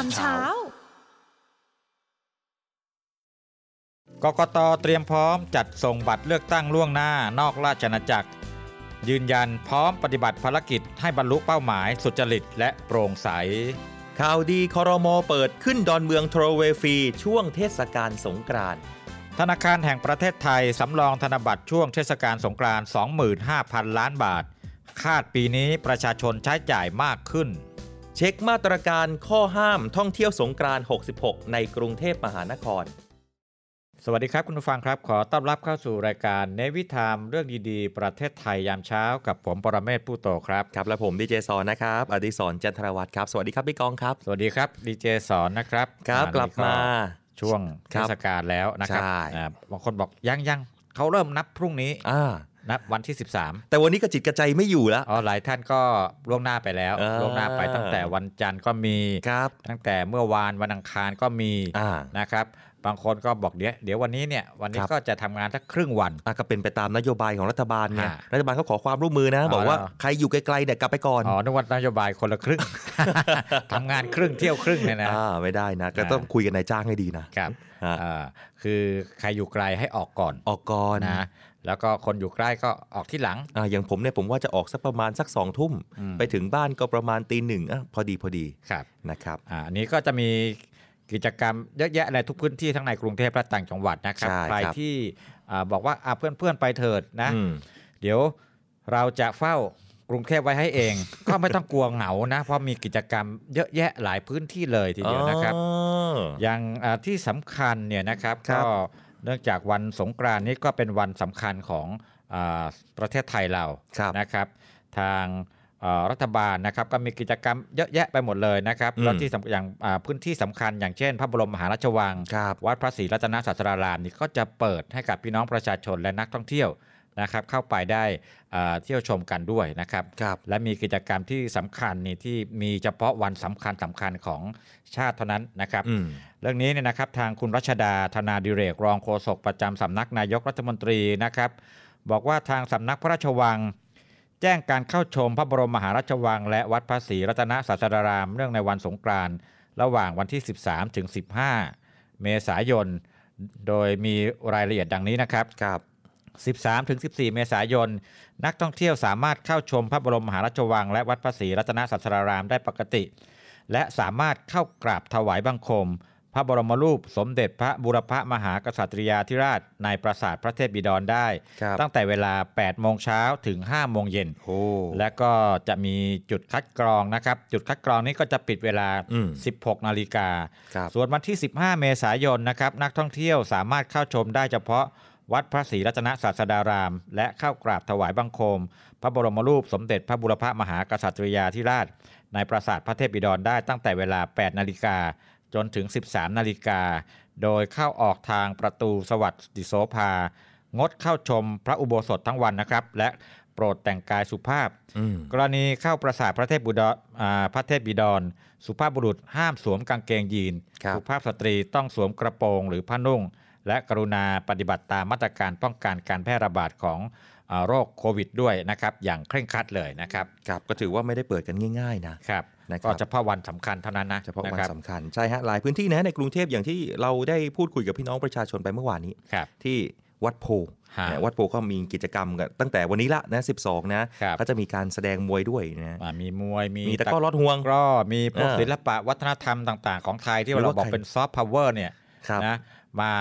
ามเช้ากกตเตรียมพร้อมจัดส่งบัตรเลือกตั้งล่วงหน้านอกราชอาณาจักร ยืนยันพร้อมปฏิบัติภารกิจให้บรรลุเป้าหมายสุจริตและโปร่งใส ข่าวดีคอรมอเปิดขึ้นดอนเมืองโทรเวฟรีช่วงเทศกาลสงกรานต์ธนาคารแห่งประเทศไทย สำรองธนบัตรช่วงเทศกาลสงกรานต์25,000 ล้านบาท คาดปีนี้ประชาชนใช้จ่ายมากขึ้น เช็คมาตรการข้อห้ามท่องเที่ยวสงกรานต์66 ในกรุงเทพมหานคร สวัสดีครับคุณผู้ฟังครับ ขอต้อนรับเข้าสู่รายการเนวิทามเรื่องดีๆ ประเทศไทยยามเช้ากับผมปรเมศผู้โตครับ ครับ และผมดีเจซอนนะครับ อดิศรจันทรวัตรครับ สวัสดีครับพี่กองครับ สวัสดีครับดีเจสอนนะครับครับอ่กลับมาช่วงคเทรับศกาลแล้วนะครับใช่อ่าบางคนบอกยังยังเขาเริ่มนับพรุ่งนี้อ่า นับวันที่ 13 แต่วันนี้กระจิตกระใจไม่อยู่แล้วอ๋อหลายท่านก็ล่วงหน้าไปแล้วอ่าล่วงหน้าไปตั้งแต่วันจันทร์ก็มีครับตั้งแต่เมื่อวานวันอังคารก็มีอ่านะครับบางคนก็บอกเดี๋ยวเดี๋ยววันนี้เนี่ยวันนี้ครับก็จะทำงานสักครึ่งวันอะก็เป็นไปตามนโยบายของรัฐบาลไงอ่ารัฐบาลเขาขอความร่วมมือนะอ๋อบอกว่าแล้วใครอยู่ไกลๆเนี่ยกลับไปก่อนอ๋อนึกว่านโยบายคนละครึ่งทำงานครึ่งเที่ยวครึ่งเนี่ยนะอ่าไม่ได้นะก็อ่าต้องคุยกันนายจ้างให้ดีนะครับฮะอ่าคือใครอยู่ไกลให้ออกก่อนออกก่อนนะ แล้วก็คนอยู่ใกล้ก็ออกที่หลังอ่าอย่างผมเนี่ยผมว่าจะออกสักประมาณสักสองทุ่มอืมไปถึงบ้านก็ประมาณตีหนึ่งอะพอดีพอดีครับนะครับอ่าอันนี้ก็จะมีกิจกรรมเยอะแยะในทุกพื้นที่ทั้งในกรุงเทพและต่างจังหวัดนะครับใช่ใครครับที่อ่าบอกว่าอ่าเพื่อนๆไปเถิดนะอืมเดี๋ยวเราจะเฝ้ากรุงเทพไว้ให้เอง ก็ไม่ต้องกลัวเหงานะ เพราะมีกิจกรรมเยอะแยะหลายพื้นที่เลยทีเดียวนะครับอ๋ออย่างอ่าที่สำคัญเนี่ยนะครับครัก็บ เนื่องจากวันสงกรานต์นี้ก็เป็นวันสำคัญของอาประเทศไทยเราครับนะครับ ทางเอ่อรัฐบาลนะครับก็มีกิจกรรมเยอะแยะไปหมดเลยนะครับอืมแล้วที่สำอย่างอ่าพื้นที่สำคัญอย่างเช่น พระบรมมหาราชวังครับวัดพระศรีรัตนศาสดารามนี่ก็จะเปิดให้กับพี่น้องประชาชนและนักท่องเที่ยวนะครับ เข้าไปได้อ่าเที่ยวชมกันด้วยนะครับครับและมีกิจกรรมที่สำคัญนี่ที่มีเฉพาะวันสำคัญสำคัญของชาติเท่านั้นนะครับอืม เรื่องนี้เนี่ยนะครับทางคุณรัชดาธนาดิเรกรองโฆษกประจำสำนักนายกรัฐมนตรีนะครับบอกว่าทางสำนักพระราชวัง แจ้งการเข้าชมพระบรมมหาราชวัง และวัดพระศรีรัตนศาสดารามเนื่องในวันสงกรานต์ระหว่างวันที่ 13ถึง15 เมษายน โดยมีรายละเอียดดังนี้นะครับครับ13ถึง14 เมษายน นักท่องเที่ยวสามารถเข้าชมพระบรมมหาราชวัง และวัดพระศรีรัตนศาสดารามได้ปกติ และสามารถเข้ากราบถวายบังคม พระบรมรูปสมเด็จพระบุรพมหากษัตริยาธิราชในปราสาทพระเทพบิดรได้ครับตั้งแต่เวลา 8 โมงเช้าถึง 5 โมงเย็นโอ้และก็จะมีจุดคัดกรองนะครับ จุดคัดกรองนี้ก็จะปิดเวลาอืม16 นาฬิกาครับส่วนวันที่ 15 เมษายนนะครับนักท่องเที่ยวสามารถเข้าชมได้เฉพาะวัดพระศรีรัตนศาสดาราม และเข้ากราบถวายบังคม พระบรมรูปสมเด็จพระบุรพมหากษัตริยาธิราช ในปราสาทพระเทพบิดรได้ตั้งแต่เวลา 8 นาฬิกา จนถึง 13 นาฬิกา โดยเข้าออกทางประตูสวัสดิโสภา งดเข้าชมพระอุโบสถทั้งวันนะครับ และโปรดแต่งกายสุภาพอืมกรณีเข้าปราสาทพระเทพบุดรอ่าพระเทพบิดร สุภาพบุรุษห้ามสวมกางเกงยีนครับสุภาพสตรีต้องสวมกระโปรงหรือผ้านุ่ง และกรุณาปฏิบัติตามมาตรการป้องกันการแพร่ระบาดของอ่า โรคโควิดด้วยนะครับอย่างเคร่งครัดเลยนะครับครับก็ถือว่าไม่ได้เปิดกันง่าย ๆนะครับนะครับก็เฉพาะวันสำคัญเท่านั้นนะเฉพาะวันครับสำคัญใช่ฮะหลายพื้นที่นะในกรุงเทพอย่างที่เราได้พูดคุยกับพี่น้องประชาชนไปเมื่อวานนี้ครับที่วัดโพฮะเนี่ยวัดโพก็มีกิจกรรมกันตั้งแต่วันนี้ละนะ12 นะครับก็จะมีการแสดงมวยด้วยนะอ่ามีมวยมีมีตะกร้อลอดห่วงก็มีพวกเออศิลปะวัฒนธรรมต่าง ๆ ของไทยที่หรือเราว่าบอกใครเป็นซอฟต์พาวเวอร์เนี่ยครับนะ มา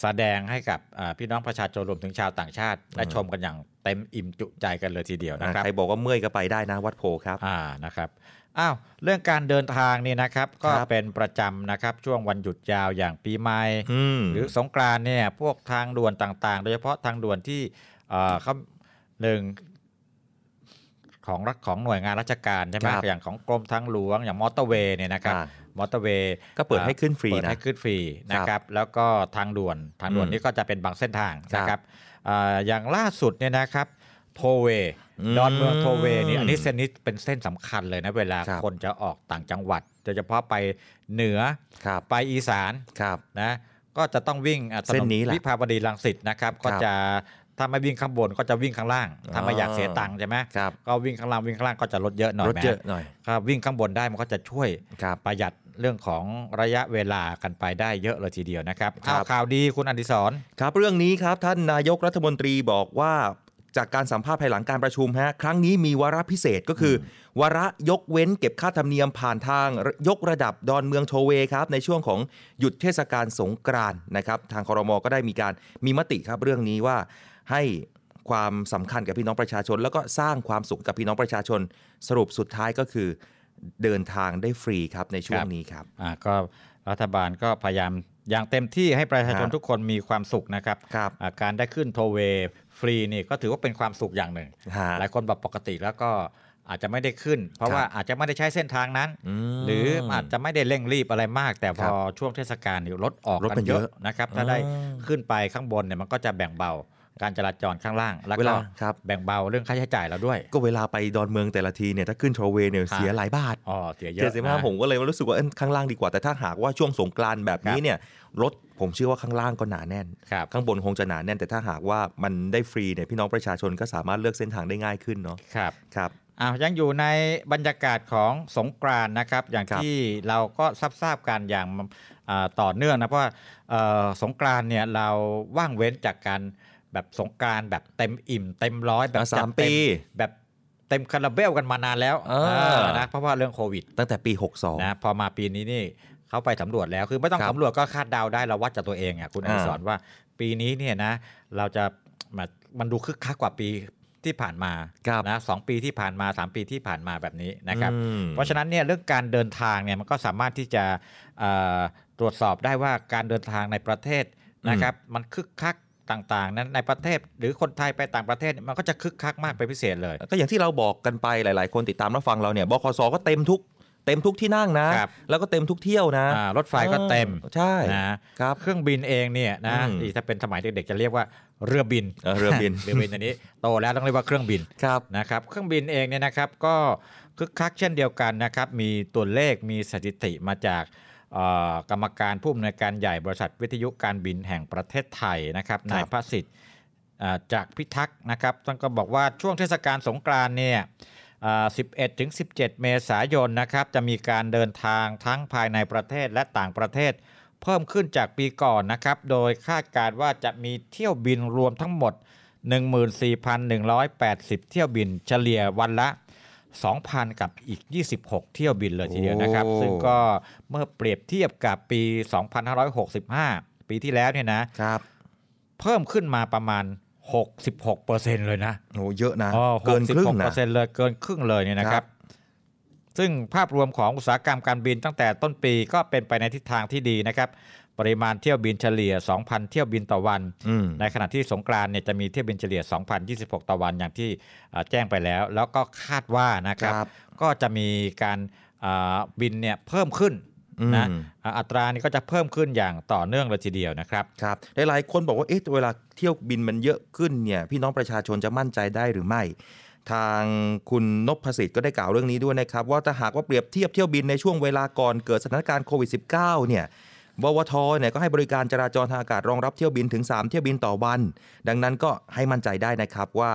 แสดงให้กับอ่าพี่น้องประชาชนรวมถึงชาวต่างชาติได้ชมกันอย่างเต็มอิ่มจุใจกันเลยทีเดียวนะครับใครบอกว่าเมื่อยก็ไปได้นะวัดโพครับอ่านะครับอ้าวเรื่องการเดินทางนี่นะครับก็ครับเป็นประจำนะครับช่วงวันหยุดยาวอย่างปีใหม่อืมหรือสงกรานต์เนี่ยพวกทางด่วนต่างๆ โดยเฉพาะทางด่วนที่เอ่อเขาหนึ่งของรัฐของหน่วยงานราชการใช่ไหมครับอย่างของกรมทางหลวงอย่างมอเตอร์เวย์เนี่ยนะครับอ่า มอเตอร์เวย์ก็เปิดให้ขึ้นฟรีเปิดนะให้ขึ้นฟรีนะครับแล้วก็ทางด่วนทางด่วนอืมนี่ก็จะเป็นบางเส้นทางครับนะครับอ่าอย่างล่าสุดเนี่ยนะครับโทลล์เวย์อืมดอนเมืองโทลล์เวย์นี่อันนี้เส้นนี้เป็นเส้นสำคัญเลยนะเวลาครับคนจะออกต่างจังหวัดโดยเฉพาะไปเหนือครับไปอีสานครับนะก็จะต้องวิ่งอะถเส้นนี้แหละวิภาวดีรังสิตนะครับ ก็จะ ถ้าไม่วิ่งข้างบนก็จะวิ่งข้างล่างถ้าไม่อยากเสียตังค์ใช่ไหมครับก็วิ่งข้างล่างวิ่งข้างล่างก็จะลดเยอะหน่อยรถเยอะแหมหน่อยถ้าวิ่งข้างบนได้มันก็จะช่วยครับประหยัดเรื่องของระยะเวลากันไปได้เยอะเลยทีเดียวนะครับครับเอาข่าวดีคุณอดิศรครับเรื่องนี้ครับท่านนายกรัฐมนตรีบอกว่าจากการสัมภาษณ์ภายหลังการประชุมฮะครั้งนี้มีวาระพิเศษก็คืออวาระยกเว้นเก็บค่าธรรมเนียมผ่านทางยกระดับดอนเมืองโทเวย์ครับในช่วงของหยุดเทศกาลสงกรานต์นะครับทางคอรมอก็ได้มีการมีมติครับเรื่องนี้ว่า ให้ความสำคัญกับพี่น้องประชาชน แล้วก็สร้างความสุขกับพี่น้องประชาชน สรุปสุดท้ายก็คือ เดินทางได้ฟรีครับในช่วงนี้ครับอ่าก็รัฐบาลก็พยายามอย่างเต็มที่ให้ประชาชนครับทุกคนมีความสุขนะครับครับอ่าการได้ขึ้นโทเวย์ฟรีนี่ก็ถือว่าเป็นความสุขอย่างหนึ่งฮะหลายคนบอกปกติแล้วก็อาจจะไม่ได้ขึ้น เพราะครับว่าอาจจะไม่ได้ใช้เส้นทางนั้นมหรืออาจจะไม่ได้เร่งรีบอะไรมาก แต่พครัอบช่วงเทศกาลนี่รถออกรถกัมันนเยเยอะอะนะครับ ถ้าได้อ่าขึ้นไปข้างบนเนี่ยมันก็จะแบ่งเบา การจราจรข้างล่าง แล้วเวก็ลาครับแบ่งเบาเรื่องค่าใช้จ่ายเราด้วย ก็เวลาไปดอนเมืองแต่ละทีเนี่ยถ้าขึ้นโทรเวย์เนี่ยครับเสียหลายบาทอ๋อเสียเยเจ็อะดสิบห้านะผมก็เลยรู้สึกว่าเอ้ยข้างล่างดีกว่า แต่ถ้าหากว่าช่วงสงกรานต์แบบนี้ครับเนี่ยรถผมเชื่อว่าข้างล่างก็หนาแน่นครับข้างบนคงจะหนาแน่น แต่ถ้าหากว่ามันได้ฟรีเนี่ยพี่น้องประชาชนก็สามารถเลือกเส้นทางได้ง่ายขึ้นเนาะครับครับอ้าวยังอยู่ในบรรยากาศของสงกรานต์นะครับ อย่างครับที่เราก็ทราบทราบกันอย่างอ่าต่อเนื่องนะเพราะว่าเอ่อสงกรานต์เนี่ยเราว่างเว้นจากการ แบบสงกรานต์แบบเต็มอิ่ม เต็มร้อยแบบสามจัดเต็ปีแบบเต็มคาราเบลกันมานานแล้วเออเออนะเพราะว่าเรื่องโควิด ตั้งแต่ปี 62นะพอมาปีนี้นี่เขาไปสำรวจแล้วคือไม่ต้องครับสำรวจก็คาดเดาได้เราวัดจากตัวเองอะคุณออ่าดิศรว่าปีนี้เนี่ยนะ เราจะมามันดูคึกคักกว่าปีที่ผ่านมาครับนะสองปีที่ผ่านมาสามปีที่ผ่านมาแบบนี้นะครับอืมเพราะฉะนั้นเนี่ยเรื่องการเดินทางเนี่ยมันก็สามารถที่จะเอ่อตรวจสอบได้ว่าการเดินทางในประเทศนะครับ มันคึกคัก ต่างๆ นั้นในประเทศ หรือคนไทยไปต่างประเทศมันก็จะคึกคักมากเป็นพิเศษเลย ก็อย่างที่เราบอกกันไปหลาย ๆ คนติดตามรับฟังเราเนี่ยบคสก็เต็มทุกเต็มทุกที่นั่งนะครับแล้วก็เต็มทุกเที่ยวนะอ่ารถไฟก็เต็มออใช่นะครับเครื่องบินเองเนี่ยนะอืมนี่ถ้าเป็นสมัยเด็กๆจะเรียกว่าเรือบินเออเรือบินเรือบินอันนี้โตแล้วต้องเรียกว่าเครื่องบินครับนะครับเครื่องบินเองเนี่ยนะครับก็คึกคักเช่นเดียวกันนะครับมีตัวเลขมีสถิติมาจากเอ่อ กรรมการผู้อำนวยการใหญ่บริษัทวิทยุการบินแห่งประเทศไทยนะครับนายพระสิทธิ์อ่าจากพิทักษ์นะครับท่านก็บอกว่าช่วงเทศกาลสงกรานต์เนี่ยอ่า11ถึง17 เมษายนนะครับจะมีการเดินทางทั้งภายในประเทศและต่างประเทศ เพิ่มขึ้นจากปีก่อนนะครับ โดยคาดการณ์ว่าจะมีเที่ยวบินรวมทั้งหมด 14,180 เที่ยวบินเฉลี่ยวันละ 2,000 กับอีก 26 เที่ยวบินเลยทีเดียวนะครับโอ้ซึ่งก็เมื่อเปรียบเทียบกับปี 2565 ปีที่แล้วเนี่ยนะครับเพิ่มขึ้นมาประมาณ 66%เลยนะโอ้เยอะนะอ๋อเกินครึ่งนะ66%เลยเกินครึ่งเลยเนี่ยนะคครัรับบซึ่งภาพรวมของอุตสาหกรรมการบินตั้งแต่ต้นปีก็เป็นไปในทิศทางที่ดีนะครับ ปริมาณเที่ยวบินเฉลี่ย 2,000 เที่ยวบินต่อวันอืมในขณะที่สงกรานต์เนี่ยจะมีเที่ยวบินเฉลี่ย 2,026 ต่อวันอย่างที่เอ่อแจ้งไปแล้ว แล้วก็คาดว่านะครับครับก็จะมีการอ่าบินเนี่ยเพิ่มขึ้นนะอืมอ่าอัตรานี้ก็จะเพิ่มขึ้นอย่างต่อเนื่องเลยทีเดียวนะครับครับหลายๆคนบอกว่าเอ๊ะเวลาเที่ยวบินมันเยอะขึ้นเนี่ยพี่น้องประชาชนจะมั่นใจได้หรือไม่ ทางคุณนพสิทธิ์ก็ได้กล่าวเรื่องนี้ด้วยนะครับ ว่าถ้าหากว่าเปรียบเทียบเที่ยวบินในช่วงเวลาก่อนเกิดสถานการณ์โควิด -19 เนี่ย บวทเนี่ยก็ให้บริการจราจรทางอากาศรองรับเที่ยวบินถึง 3 เที่ยวบินต่อวัน ดังนั้นก็ให้มั่นใจได้นะครับว่า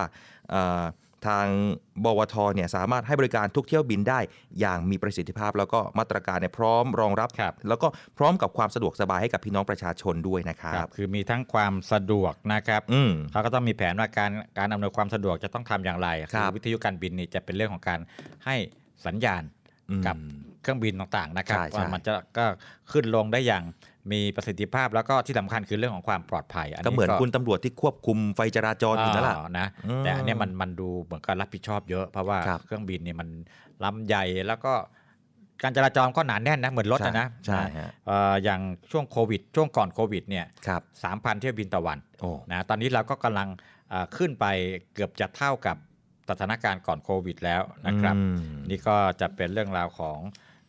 เอ่อทางบวทเนี่ยสามารถให้บริการทุกเที่ยวบินได้อย่างมีประสิทธิภาพ แล้วก็มาตรการเนี่ยพร้อมรองรับครับแล้วก็พร้อมกับความสะดวกสบายให้กับพี่น้องประชาชนด้วยนะครับคือมีทั้งความสะดวกนะครับอืมเขาก็ต้องมีแผนว่าการการอำนวยความสะดวกจะต้องทำอย่างไรครับวิทยุการบินนี่จะเป็นเรื่องของการให้สัญญาณอืม กับเครื่องบินต่างๆนะครับใช่ใช่ว่ามันจะก็ขึ้นลงได้อย่างมีประสิทธิภาพแล้วก็ที่สำคัญคือเรื่องของความปลอดภัยก็เหมือนคุณตำรวจที่ควบคุมไฟจราจรอยู่นั่นแหละอ่านะอืมแต่อันเนี้ยมันมันดูเหมือนกับรับผิดชอบเยอะ เพราะว่าครับเครื่องบินเนี่ยมันลำใหญ่แล้วก็การจราจรก็หนาแน่นนะเหมือนรถนะนะใช่ฮะเอ่ออย่างช่วงโควิด ช่วงก่อนโควิดเนี่ยครับสามพันเที่ยวบินต่อวันโอ้นะตอนนี้เราก็กำลังเอ่อขึ้นไปเกือบจะเท่ากับ สถานการณ์ก่อนโควิดแล้วนะครับอืมนี่ก็จะเป็นเรื่องราวของ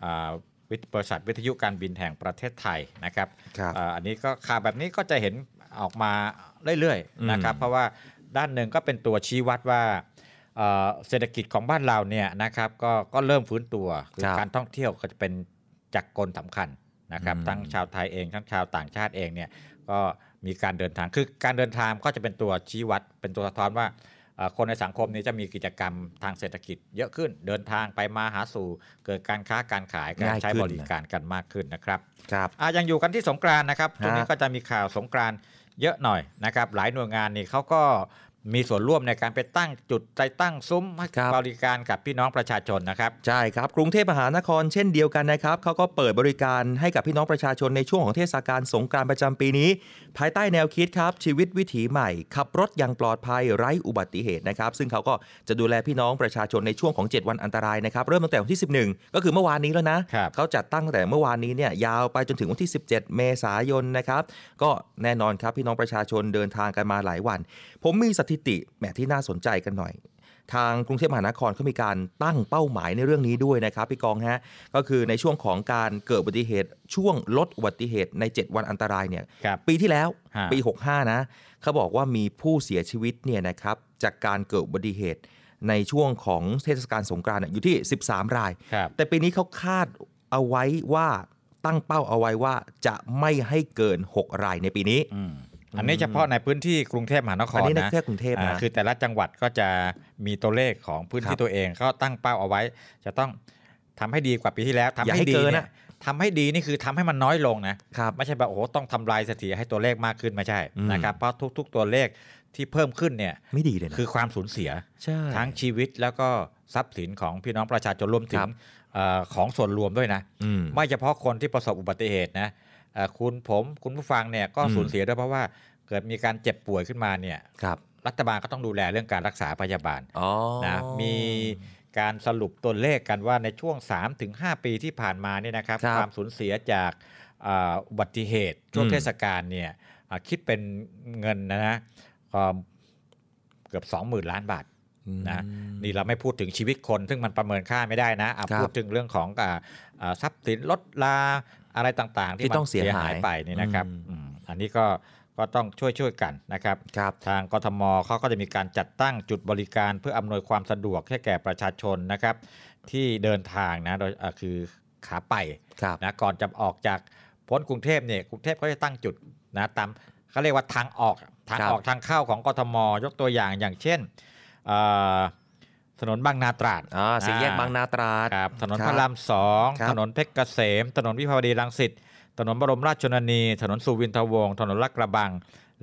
อาวิทบริษัทวิทยุการบินแห่งประเทศไทยนะครับครับอ่าอันนี้ก็ข่าวแบบนี้ก็จะเห็นออกมาเรื่อยอืมๆนะครับ เพราะว่าด้านหนึ่งก็เป็นตัวชี้วัดว่าเอ่อเศรษฐกิจของบ้านเราเนี่ยนะครับก็ก็เริ่มฟื้นตัวคือการท่องเที่ยวก็จะเป็นจักรกลสำคัญนะครับ ทั้งชาวไทยเองทั้งชาวต่างชาติเองเนี่ยก็มีการเดินทางคือการเดินทางก็จะเป็นตัวชี้วัด เป็นตัวสะท้อนว่าเอ่อ คนในสังคมนี้จะมีกิจกรรมทางเศรษฐกิจเยอะขึ้น เดินทางไปมาหาสู่เกิดการค้าการขายการง่ายใช้ขึ้นบริการกันมากขึ้นนะครับครับอะยังอยู่กันที่สงกรานต์นะครับฮะช่วงนี้ก็จะมีข่าวสงกรานต์เยอะหน่อยนะครับ หลายหน่วยงานนี่เขาก็ มีส่วนร่วมในการไปตั้งจุดใจตั้งซุ้มให้ครับบริการกับพี่น้องประชาชนนะครับ ใช่ครับ กรุงเทพมหานครเช่นเดียวกันนะครับเขาก็เปิดบริการให้กับพี่น้องประชาชนในช่วงของเทศกาลสงกรานต์ประจำปีนี้ ภายใต้แนวคิดครับ ชีวิตวิถีใหม่ ขับรถอย่างปลอดภัยไร้อุบัติเหตุนะครับ ซึ่งเขาก็จะดูแลพี่น้องประชาชนในช่วงของ 7 วันอันตรายนะครับ เริ่มตั้งแต่วันที่ 11 ก็คือเมื่อวานนี้แล้วนะครับเขาจัดตั้งตั้งแต่เมื่อวานนี้เนี่ยยาวไปจนถึงวันที่ 17 เมษายนนะครับ ก็แน่นอนครับพี่น้องประชาชนเดินทางกันมาหลายวัน ผมมีสถิติแหมที่น่าสนใจกันหน่อย ทางกรุงเทพมหานครเขามีการตั้งเป้าหมายในเรื่องนี้ด้วยนะครับพี่กองฮะก็คือในช่วงของการเกิดอุบัติเหตุ ช่วงลดอุบัติเหตุใน 7 วันอันตรายเนี่ยครับปีที่แล้วฮะปี 65 นะเขาบอกว่ามีผู้เสียชีวิตเนี่ยนะครับจากการเกิดอุบัติเหตุในช่วงของเทศกาลสงกรานต์เนี่ยอยู่ที่ 13 รายครับแต่ปีนี้เขาคาดเอาไว้ว่าตั้งเป้าเอาไว้ว่าจะไม่ให้เกิน 6 รายในปีนี้ อืมอันนี้เฉพาะในพื้นที่กรุงเทพมหานคอันรนี้ในนะแค่กรุงเทพอ่านะคือแต่ละจังหวัดก็จะมีตัวเลขของพื้นครัที่บตัวเองเขาตั้งเป้าเอาไว้ จะต้องทำให้ดีกว่าปีที่แล้วทำอย่าให้ให้ดีเกินเนี่ยอะทำให้ดีนี่คือทำให้มันน้อยลงนะครับไม่ใช่แบบโอ้โหต้องทำลายสถิติให้ตัวเลขมากขึ้นไม่ใช่อืมนะครับเพราะทุก ๆ ตัวเลขที่เพิ่มขึ้นเนี่ยไม่ดีเลยนะคือความสูญเสียใช่ทั้งชีวิตแล้วก็ทรัพย์สินของพี่น้องประชาชนรวมถึครังบเออของส่วนรวมด้วยนะอืมไม่เฉพาะคนที่ประสบอุบัติเหตุนะเอ่อ คุณผมคุณผู้ฟังเนี่ยก็อืมสูญเสียด้วยเพราะว่าเกิดมีการเจ็บป่วยขึ้นมาเนี่ยครับรัฐบาลก็ต้องดูแลเรื่องการรักษาพยาบาลอ๋อนะมีการสรุปตัวเลขกันว่าในช่วง 3-5 ปีที่ผ่านมาเนี่ยนะครับครับความสูญเสียจากอ่าอุบัติเหตุช่วงอืมเทศกาลเนี่ยอ่าคิดเป็นเงินนะนะก็เกือบ 20,000 ล้านบาทนะนี่เราไม่พูดถึงชีวิตคน ซึ่งมันประเมินค่าไม่ได้นะอะครับพูดถึงเรื่องของอ่าอ่า ทรัพย์สินลดลาอะไรต่างๆ ที่ที่มันต้องเสียหายไปนี่นะครับอืมอืมอันนี้ก็ก็ต้องช่วยช่วยๆกันนะครับครับทางกทมเขาก็จะมีการจัดตั้งจุดบริการเพื่ออำนวยความสะดวกให้แก่ประชาชนนะครับ ที่เดินทางนะโดยอ่าคือขาไปครับนะก่อนจะออกจากพ้นกรุงเทพเนี่ยกรุงเทพเขาจะตั้งจุดนะตามเขาเรียกว่าทางออกทางครับออกทางเข้าของกทม ยกตัวอย่างอย่างเช่นเอ่อ ถนนบางนาตราดอ่าสี่แยกบางนาตราดครับถนนคพรับระรามสองครับถนนเพชรเกษม ถนนวิภาวดีรังสิตถนนบรมราชชนนี ถนนสุวินทวงศ์ถนนลาดกระบัง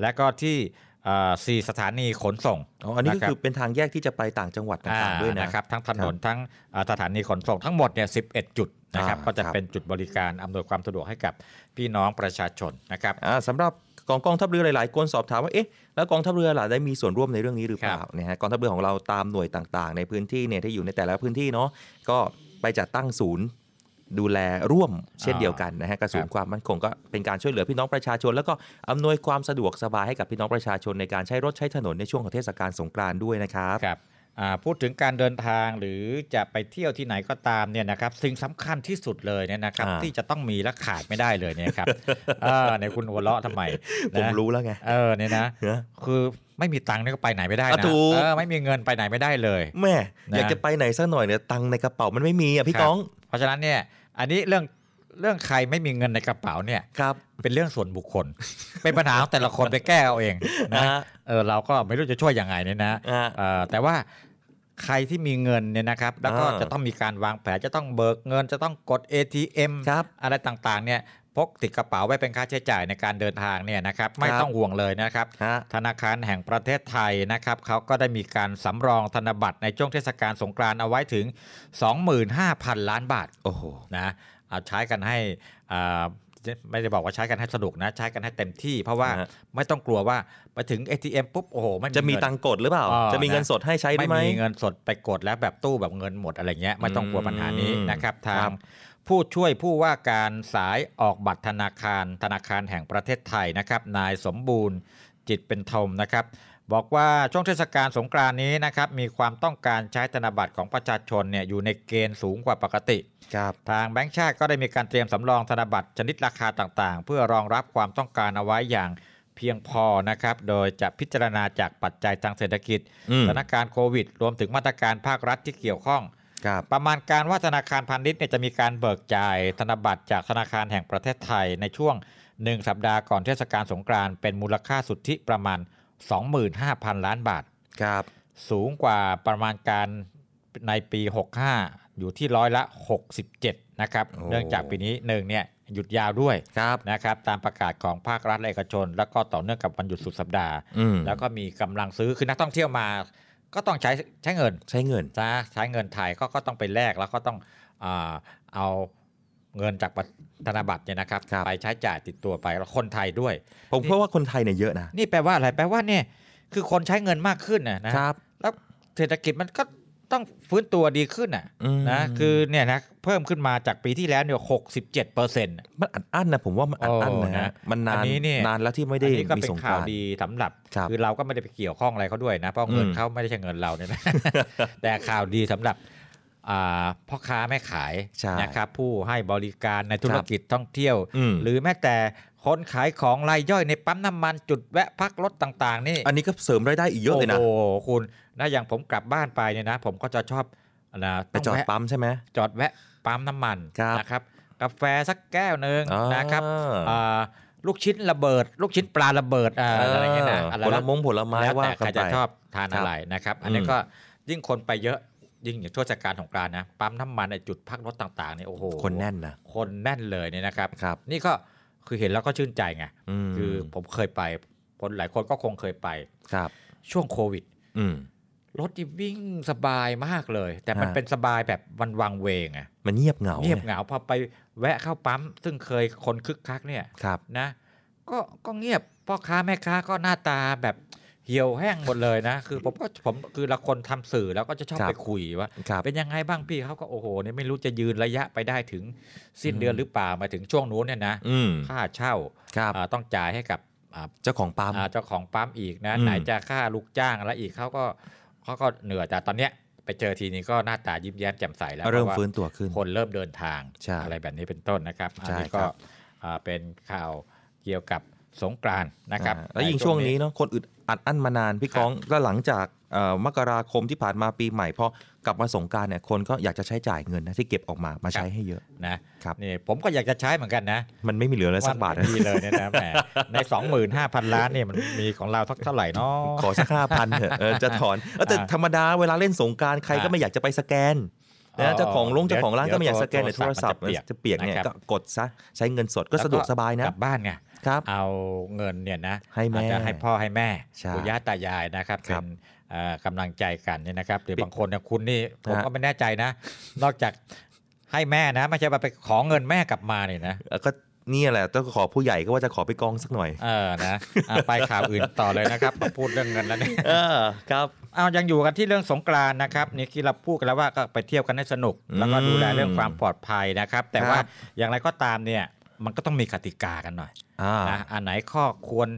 และก็ที่เอ่อสี่สถานีขนส่งอ๋ออันนี้ก็ะรับคือเป็นทางแยกที่จะไปต่างจังหวัดต่างๆด้วยนะอ่าครับทั้งถนนทั้งอ่าสถานีขนส่งทั้งหมดเนี่ย11จุดนะครับอ่าก็จะครับเป็นจุดบริการอำนวยความสะดวกให้กับพี่น้องประชาชนนะครับอ่าสำหรับ กองกองทัพเรือหลายๆคนสอบถามว่าเอ๊ะแล้วกองทัพเรือล่ะได้มีส่วนร่วมในเรื่องนี้หรือเปล่าครับนะฮะกองทัพเรือของเราตามหน่วยต่างๆ ในพื้นที่เนี่ยที่อยู่ในแต่ละพื้นที่เนาะก็ไปจัดตั้งศูนย์ดูแลร่วมเช่นเดียวกันนะฮะกระทรวงความมั่นคงก็เป็นการช่วยเหลือพี่น้องประชาชน แล้วก็อำนวยความสะดวกสบายให้กับพี่น้องประชาชนในการใช้รถใช้ถนนในช่วงของเทศกาลสงกรานต์ด้วยนะครับครับอ่า พูดถึงการเดินทางหรือจะไปเที่ยวที่ไหนก็ตามเนี่ยนะครับสิ่งสำคัญที่สุดเลยเนี่ยนะครับอ่าที่จะต้องมีและขาดไม่ได้เลยเนี่ยครับเออในคุณหัวเราะทำไมผมนะรู้แล้วไงเออเนี่ยนะเนอะคือไม่มีตังค์เนี่ยก็ไปไหนไม่ได้อะนะถูกเออไม่มีเงินไปไหนไม่ได้เลยแม่นะอยากจะไปไหนสักหน่อยเนี่ยตังค์ในกระเป๋ามันไม่มีอะพี่ครับก้อง เพราะฉะนั้นเนี่ยอันนี้เรื่องเรื่องใครไม่มีเงินในกระเป๋าเนี่ยครับเป็นเรื่องส่วนบุคคล เป็นปัญหาของแต่ละคนไปแก้เอาเองนะอ่าเออเราก็ไม่รู้จะช่วยยังไงเนี่ยนะอ่าเออแต่ว่า ใครที่มีเงินเนี่ยนะครับ แล้วก็อ่าจะต้องมีการวางแผนจะต้องเบิกเงินจะต้องกด ATM ครับอะไรต่างๆเนี่ยพกติดกระเป๋าไว้เป็นค่าใช้จ่ายในการเดินทางเนี่ยนะครับไม่ต้องห่วงเลยนะครับฮะธนาคารแห่งประเทศไทยนะครับเขาก็ได้มีการสำรองธนบัตรในช่วงเทศกาลสงกรานต์เอาไว้ถึง 25,000 ล้านบาทโอ้โหนะเอาใช้กันให้อ่า ไม่ได้บอกว่าใช้กันให้สนุกนะ ใช้กันให้เต็มที่ เพราะว่าฮะไม่ต้องกลัวว่าไปถึง ATM ปุ๊บโอ้โหไม่จะมีเงินตังค์กดหรือเปล่าอ๋อจะมีเงินสดให้ใช้ด้วไม่ยไหมมีเงินสดไปกดแล้วแบบตู้แบบเงินหมดอะไรเงี้ยไม่ต้องกลัวปัญหานี้อืมนะครับทาครังบผู้ช่วยผู้ว่าการสายออกบัตรธนาคาร ธนาคารแห่งประเทศไทยนะครับ นายสมบูรณ์จิตเป็นธมนะครับ บอกว่าช่วงเทศกาลสงกรานต์นี้นะครับมีความต้องการใช้ธนบัตรของประชาชนเนี่ยอยู่ในเกณฑ์สูงกว่าปกติครับทางแบงก์ชาติก็ได้มีการเตรียมสำรองธนบัตรชนิดราคาต่างๆ เพื่อรองรับความต้องการเอาไว้อย่างเพียงพอนะครับ โดยจะพิจารณาจากปัจจัยทางเศรษฐกิจอืมสถานการณ์โควิด รวมถึงมาตรการภาครัฐที่เกี่ยวข้องครับประมาณการว่าธนาคารพาณิชย์เนี่ยจะมีการเบิกจ่ายธนบัตรจากธนาคารแห่งประเทศไทยในช่วง 1 สัปดาห์ก่อนเทศกาลสงกรานต์เป็นมูลค่าสุทธิประมาณ 25,000 ล้านบาทครับ สูงกว่าประมาณการในปี 65 อยู่ที่ร้อยละ 67 นะครับโอ้เนื่องจากปีนี้หนึ่งเนี่ยหยุดยาวด้วยครับนะครับตามประกาศของภาครัฐและเอกชน แล้วก็ต่อเนื่องกับวันหยุดสุดสัปดาห์อืมแล้วก็มีกำลังซื้อคือนักท่องเที่ยวมา ก็ต้องใช้ใช้เงินใช้เงินนะใช้เงินไทยก็ก็ต้องไปแลกแล้วก็ต้องอาเอา เงินจากธนบัตรเนี่ยนะครับครับไปใช้จ่ายติดตัวไปแล้วคนไทยด้วย ผมเพราะว่าคนไทยเนี่ยเยอะนะนี่แปลว่าอะไรแปลว่าเนี่ยคือคนใช้เงินมากขึ้นนะนะครับ แล้วเศรษฐกิจมันก็ต้องฟื้นตัวดีขึ้นน่ะอืมนะคือเนี่ยนะเพิ่มขึ้นมาจากปีที่แล้วเนี่ยหกสิบเจ็ดเปอร์เซ็นต์มันอัดอั้นนะผมว่ามันอัดอั้นโอ้นะนะฮะมันนานอันนี้เนี่ยนานแล้วที่ไม่ได้อันนี้ก็มีเป็นสงกข่าวรานต์ดีสำหรับครับอเราก็ไม่ได้ไปเกี่ยวข้องอะไรเขาด้วยนะเพราะเงินอืมเขาไม่ได้ใช่เงินเราเนี่ยนะแต่ข่าวดีสำหรับอ่า พ่อค้าแม่ขายใช่นะครับผู้ให้บริการในธุรครับกิจท่องเที่ยวอืมหรือแม้แต่คนขายของรายย่อยในปั๊มน้ำมันจุดแวะพักรถต่าง ๆ นี่ อันนี้ก็เสริมรายได้อีกเยอะเลยนะ โอ้โหคุณนะอย่างผมกลับบ้านไปเนี่ยนะ ผมก็จะชอบนะไปจอดต้งแวะปั๊มใช่ไหมจอดแวะปั๊มน้ำมันครับนะครับกาแฟสักแก้วหนึ่งอ่านนะครับอ่าลูกชิ้นระเบิด ลูกชิ้นปลาระเบิดอ่าอะไรเงี้ยนะอะไรผลแล้วมงผลไม้แล้วว่าแต่กัใครนไปจะชอบทานครับอะไรนะครับ อันนี้อืมก็ยิ่งคนไปเยอะ ยิ่งอย่างเทศกาลของกรานต์นะปั๊มน้ำมันไอ้จุดพักรถต่างๆเนี่ยโอ้โหคนแน่นนะคนแน่นเลยเนี่ยนะครับครับ นี่ก็คือเห็นแล้วก็ชื่นใจไงมคือผมเคยไปคนหลายคนก็คงเคยไปครับ ช่วงโควิด อืมรถที่วิ่งสบายมากเลย แต่มันฮะเป็นสบายแบบวันวังเวงอะมันเงียบเหงาเงียบเหงาพอไปแวะเข้าปั๊ม ซึ่งเคยคนคึกคักเนี่ยครับนะ ก็ก็เงียบพ่อค้าแม่ค้าก็หน้าตาแบบ เหี่ยวแห้งหมดเลยนะ คือผมก็ผมคือละคนทำสื่อแล้วก็จะชอบครับไปคุยว่าครับเป็นยังไงบ้างพี่เขาก็โอ้โหเนี่ยไม่รู้จะยืนระยะไปได้ถึงสิ้นเดือนหรือเปล่ามาถึงช่วงนู้นเนี่ยนะอืมค่าเช่าครับอ่าต้องจ่ายให้กับอ่าเจ้าของปั๊มอ่าเจ้าของปั๊มอีกนะอืมไหนจะค่าลูกจ้างแล้วอีกเขาก็เขาก็เหนื่อยแต่ตอนเนี้ยไปเจอทีนี้ก็หน้าตายิ้มแย้มแจ่มใสแล้วเริ่มพาะว่าฟื้นตัวขึ้นคนเริ่มเดินทางใช่อะไรแบบนี้เป็นต้นนะครับอันใช่นี้ก็ครับอ่าเป็นข่าวเกี่ยวกับสงกรานต์นะครับอ่าแล้วยิ่งช่วงนี้เนาะคนอึด อัดอั้นมานานพี่ก้องแล้วหลังจากเอ่อมกราคมที่ผ่านมาปีใหม่พอกลับมาสงกรารเนี่ยคนก็อยากจะใช้จ่ายเงินนะที่เก็บออกมามาใช้ให้เยอะนะครับนี่ผมก็อยากจะใช้เหมือนกันนะ มันไม่มีเหลือเลยสักบาทวันไม่มีเลยเนี่ยนะแหมใน 25,000 ล้านเนี่ยมันมีของเราสักเท่าไหร่เนาะขอสักห้าพันเถอะเออจะถอนเออแต่อ่าธรรมดาเวลาเล่นสงกรารใครก็อ่าไม่อยากจะไปสแกนอ๋อนะเจ้าของลงเดี๋ยวเจ้าของร้านก็ไม่อยากสแกนในเดี๋โทยวรศัพท์โทรศัพท์มันจะจะเปียกเนี่ยนะครับก็กดซะใช้เงินสดก็สะดวกสบายนะกลับบ้านไง ครับเอาเงินเนี่ยนะให้แม่อาจจะให้พ่อให้แม่ใช่ปู่ย่าตายายนะครับครัเป็บนเอ่อกำลังใจกันเนี่ยนะครับหรือปิบางคนเนี่ยคุณนี่ผมฮะก็ไม่แน่ใจนะ นอกจากให้แม่นะไม่ใช่ว่าไปขอเงินแม่กลับมาเนี่ยนะแล้วก็เนี่ยแหละต้องขอผู้ใหญ่ก็ว่าจะขอไปกองสักหน่อย เออนะอะไปข่าวอื่นต่อเลยนะครับมาพูดเรื่องเงินแล้วเนี่ยเออครับเอายังอยู่กันที่เรื่องสงกรานต์นะครับนี่ที่เราพูดกันแล้วว่าก็ไปเที่ยวกันให้สนุก แล้วก็อืมดูแลเรื่องความปลอดภัยนะครับ แต่ครับว่าอย่างไรก็ตามเนี่ย มันก็ต้องมีกติกากันหน่อยอ่านะอันไหนข้อควร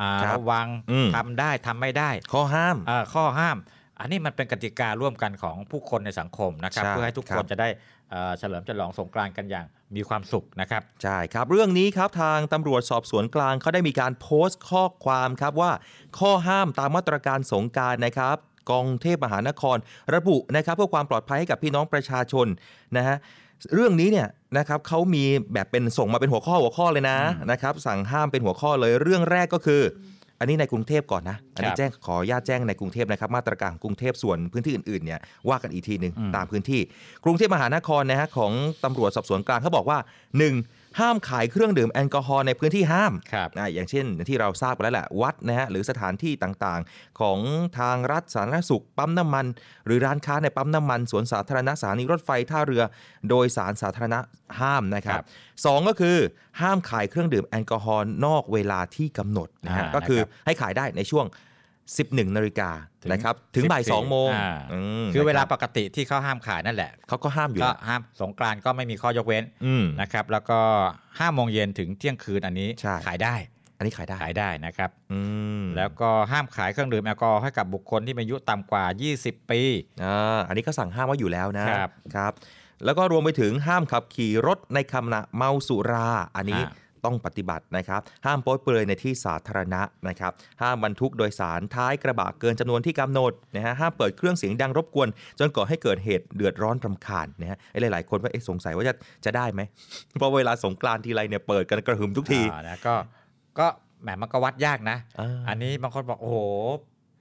อ่าครับระวังอืมทำได้ทำไม่ได้ ข้อห้ามเอ่อข้อห้าม อันนี้มันเป็นกติการ่วมกันของผู้คนในสังคมนะครับใช่เพื่อให้ทุกครัคบนจะได้เอ่อเฉลิมฉลองสงกรานต์กันอย่างมีความสุขนะครับ ใช่ครับ เรื่องนี้ครับทางตำรวจสอบสวนกลางเขาได้มีการโพสต์ข้อความครับว่า ข้อห้ามตามมาตรการสงกรารนะครับกองเทพมหานคร ระบุนะครับเพื่อความปลอดภัยให้กับพี่น้องประชาชนนะฮะ เรื่องนี้เนี่ยนะครับเขามีแบบเป็นส่งมาเป็นหัวข้อหัวข้อเลยนะนะครับสั่งห้ามเป็นหัวข้อเลยเรื่องแรกก็คือ อันนี้ในกรุงเทพก่อนนะ อันนี้ครับแจ้งขออนุญาตแจ้งในกรุงเทพนะครับ มาตรการของกรุงเทพส่วนพื้นที่อื่นๆเนี่ยว่ากันอีกทีหนึ่งอืมตามพื้นที่ กรุงเทพมหานครนะฮะของตำรวจสอบสวนกลางเขาบอกว่า 1. ห้ามขายเครื่องดื่มแอลกอฮอล์ในพื้นที่ห้ามครับอ่าอย่างเช่นที่เราทราบไปแล้วแหละวัดนะฮะหรือสถานที่ต่างๆ ของทางรัฐสาธารณสุข ปั๊มน้ำมัน หรือร้านค้าในปั๊มน้ำมัน สวนสาธารณะสถานีรถไฟท่าเรือ โดยสารสาธารณะห้ามนะครับสองก็คือห้ามขายเครื่องดื่มแอลกอฮอล์นอกเวลาที่กำหนดนะฮะอ่าก็คือนะครับให้ขายได้ในช่วง 11นาฬิกาถึงนะครับถึงบ่าย14 2โมงอ่ามคือเวลานะรับปกติที่เขาห้ามขายนั่นแหละเขาก็ห้ามอยู่ก็แล้วห้ามสงกรานต์ก็ไม่มีข้อยกเว้นอืมนะครับแล้วก็ห้าโมงเย็นถึงเที่ยงคืนอันนี้ใช่ขายได้ อันนี้ขายได้ขายได้นะครับอืมแล้วก็ห้ามขายเครื่องดื่มแอลกอฮอล์ให้กับบุคคลที่มีอายุต่ำกว่า 20 ปีอ่าอันนี้ก็สั่งห้ามไว้อยู่แล้วนะครับครับ แล้วก็รวมไปถึงห้ามขับขี่รถในขณะเมาสุราอันนี้อ่า ต้องปฏิบัตินะครับ ห้ามโป๊ยเปลือยในที่สาธารณะนะครับ ห้ามบรรทุกโดยสารท้ายกระบะเกินจำนวนที่กำหนดนะฮะ ห้ามเปิดเครื่องเสียงดังรบกวน จนก่อให้เกิดเหตุเดือดร้อนรำคาญนะฮะไอ้หลายๆ คนว่าเอ๊ะสงสัยว่าจะจะได้ไหมเพราะเวลาสงกรานต์ทีไรเนี่ยเปิดกันกระหึ่มทุกทีอ่านะก็ก็แหมมันก็วัดยากนะอ่าอันนี้บางคนบอกโอ้โห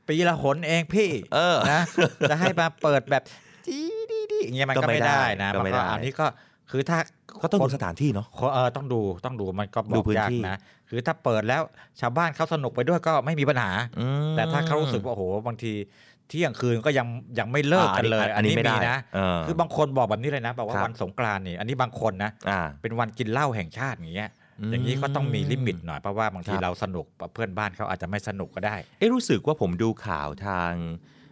ปีละหนเองพี่เออนะจะให้มาเปิดแบบดีดีดีอย่างเงี้ยมันก็ก็ไม่ไม่ได้ได้นะก็ไม่มันก็ได้อันนี้ก็ คือถ้าก็ต้องคดูนสถานที่เนาะคนเออต้องดูต้องดูมันก็บดูอกพื้นยากที่นะคือถ้าเปิดแล้วชาวบ้านเขาสนุกไปด้วยก็ไม่มีปัญหาอืมแต่ถ้าเขารู้สึกว่าโอ้โหบางทีเที่ยงคืนก็ยังยังไม่เลิกกันเลยอ่าอันนี้ไม่ได้มีนะเออคือบางคนบอกแบบนี้เลยนะบอกว่าครับวันสงกรานต์นี่อันนี้บางคนนะอ่าเป็นวันกินเหล้าแห่งชาติอย่างเงี้ยอืมอย่างนี้ก็ต้องมี limit หน่อยเพราะว่าบางทีครับเราสนุกเพื่อนบ้านเขาอาจจะไม่สนุกก็ได้ เอ๊ะรู้สึกว่าผมดูข่าวทางเอ่อ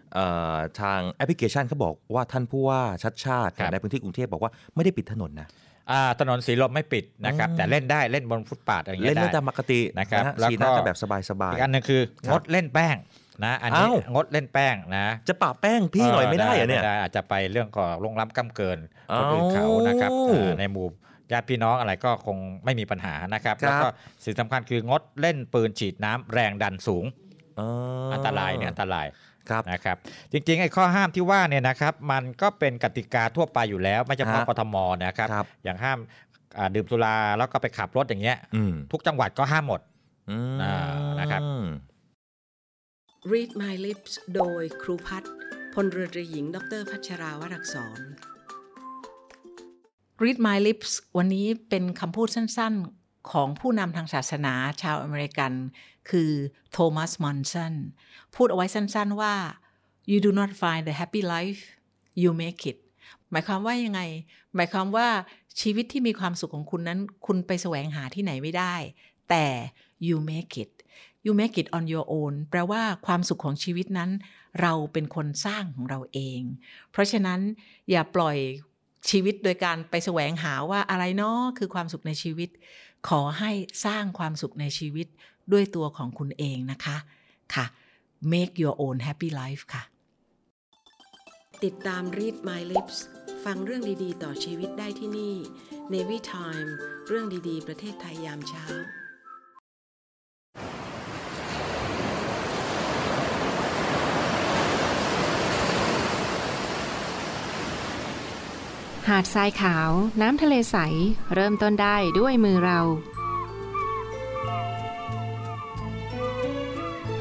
ทางแอปพลิเคชันเขาบอกว่าท่านผู้ว่าชัชชาติครับในพื้นที่กรุงเทพบอกว่าไม่ได้ปิดถนนนะอ่าถนนสีลมไม่ปิดนะครับอืมแต่เล่นได้เล่นบนฟุตบาทอะไรอย่างเล่เงี้นยได้ได้ตามปกตินะครับฮแล้วสีก็หน้าก็แบบสบายอีกอันหนึงคือครับงดเล่นแป้งนะอันนี้อ้าวงดเล่นแป้งนะๆจะปะแป้งพี่หน่อยไม่ได้เหรอเนี่ยม่อาจจะไปเรื่องของล่วงล้ำก้ำเกินอ้าวคนอื่นเขานะครับเอ่อในหมู่ญาติพี่น้องอะไรก็คงไม่มีปัญหานะครับครับแล้วก็สิ่งสำคัญคืองดเล่นปืนฉีดน้ำแรงดันสูงอ๋ออัอันตรายเนี่ยอันตราย ครับนะครับ จริงๆไอ้ข้อห้ามที่ว่าเนี่ยนะครับ มันก็เป็นกติกาทั่วไปอยู่แล้ว ไม่เฉพาะฮะกทมนะครับ ครับ อย่างห้ามอ่าดื่มสุราแล้วก็ไปขับรถอย่างเงี้ย อืมทุกจังหวัดก็ห้ามหมด อืมอ่านะครับ Read My Lips โดยครูพัฒน์พลเรือตรีหญิง ดรพัชราวรักษร Read My Lips วันนี้เป็นคำพูดสั้นๆ ของผู้นำทางศาสนาชาวอเมริกันคือโทมัสมอนสันพูดเอาไว้สั้นๆว่า you do not find the happy life you make it หมายความว่ายังไง หมายความว่าชีวิตที่มีความสุขของคุณนั้น คุณไปแสวงหาที่ไหนไม่ได้ แต่ you make it you make it on your own แปลว่าความสุขของชีวิตนั้น เราเป็นคนสร้างของเราเอง เพราะฉะนั้นอย่าปล่อยชีวิตโดยการไปแสวงหาว่าอะไรเนาะคือความสุขในชีวิต ขอให้สร้างความสุขในชีวิต ด้วยตัวของคุณเองนะคะค่ะ make your own happy life ค่ะ ติดตาม Read My Lips ฟังเรื่องดีๆ ต่อชีวิตได้ที่นี่ Navy Time เรื่องดีๆ ประเทศไทยยามเช้าหาดทรายขาว น้ำทะเลใส เริ่มต้นได้ด้วยมือเรา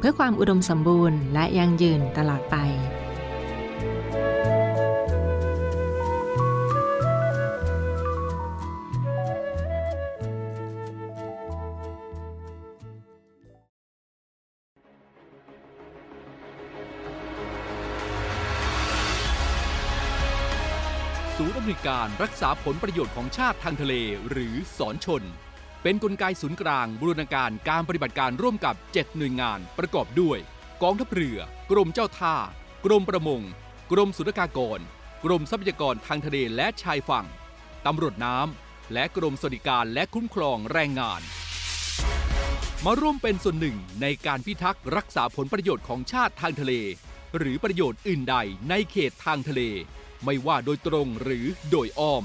เพื่อความอุดมสมบูรณ์และยั่งยืนตลอดไป ศูนย์อำนวยการรักษาผลประโยชน์ของชาติทางทะเลหรือสอนชน เป็นกลไกศูนย์กลางบูรณาการการปฏิบัติการร่วมกับ 7 หน่วยงานประกอบด้วย กองทัพเรือ กรมเจ้าท่า กรมประมง กรมสุรากากร กรมทรัพยากรทางทะเลและชายฝั่ง ตำรวจน้ำ และกรมสวัสดิการและคุ้มครองแรงงาน มาร่วมเป็นส่วนหนึ่งในการพิทักษ์รักษาผลประโยชน์ของชาติทางทะเล หรือประโยชน์อื่นใดในเขตทางทะเล ไม่ว่าโดยตรงหรือโดยอ้อม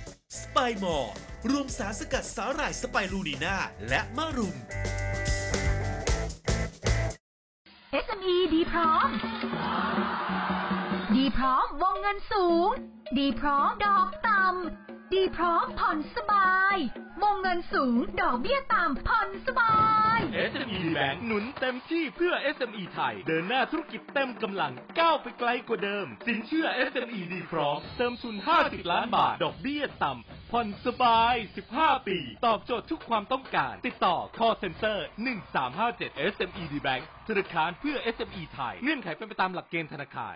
สไปมอร์รวมสารสกัดสาหร่ายสไปรูนีนาและมะรุม SME ดีพร้อม ดีพร้อมวงเงินสูง ดีพร้อมดอกต่ำ ดีพร้อมผ่อนสบาย วงเงินสูง ดอกเบี้ยต่ำผ่อนสบาย SME Bank หนุนเต็มที่เพื่อ SME ไทย เดินหน้าธุรกิจเต็มกำลังก้าวไปไกลกว่าเดิม สินเชื่อ SME ดีพร้อม เติมทุน 50 ล้านบาท ดอกเบี้ยต่ำผ่อนสบาย 15 ปี ตอบโจทย์ทุกความต้องการ ติดต่อ call center 1357 SME D Bank ธนาคารเพื่อ SME ไทย เงื่อนไขเป็นไปตามหลักเกณฑ์ธนาคาร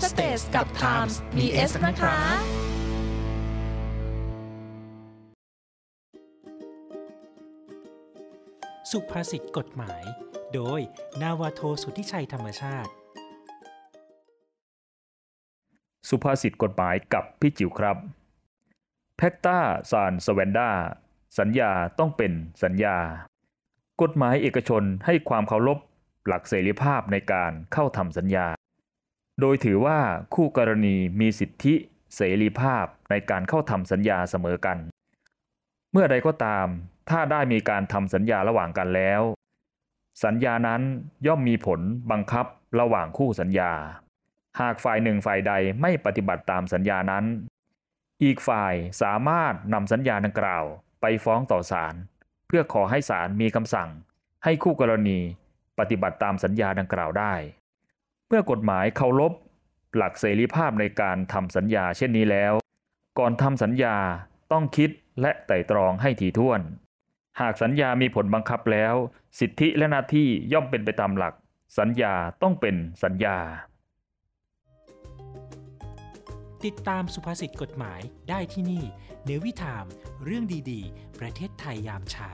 www.thestagetimes.com Stage กับ Times มี S นะคะ สุภาษิตกฎหมาย โดย นาวาโทสุทธิชัยธรรมชาติ สุภาษิตกฎหมายกับพี่จิ๋วครับ แพคตาซานสเวนดาสัญญาต้องเป็นสัญญา กฎหมายเอกชนให้ความเคารพหลักเสรีภาพในการเข้าทำสัญญา โดยถือว่าคู่กรณีมีสิทธิเสรีภาพในการเข้าทำสัญญาเสมอกัน เมื่อใดก็ตาม ถ้าได้มีการทำสัญญาระหว่างกันแล้ว สัญญานั้นย่อมมีผลบังคับระหว่างคู่สัญญา หากฝ่ายหนึ่งฝ่ายใดไม่ปฏิบัติตามสัญญานั้น อีกฝ่ายสามารถนำสัญญาดังกล่าวไปฟ้องต่อศาลเพื่อขอให้ศาลมีคำสั่ง ให้คู่กรณีปฏิบัติตามสัญญาดังกล่าวได้ เมื่อกฎหมายเคารพหลักเสรีภาพในการทำสัญญาเช่นนี้แล้ว ก่อนทำสัญญาต้องคิดและไตร่ตรองให้ถี่ถ้วน หากสัญญามีผลบังคับแล้ว สิทธิและหน้าที่ย่อมเป็นไปตามหลัก สัญญาต้องเป็นสัญญา ติดตามสุภาษิตกฎหมายได้ที่นี่ เนวิทาม เรื่องดีๆ ประเทศไทยยามเช้า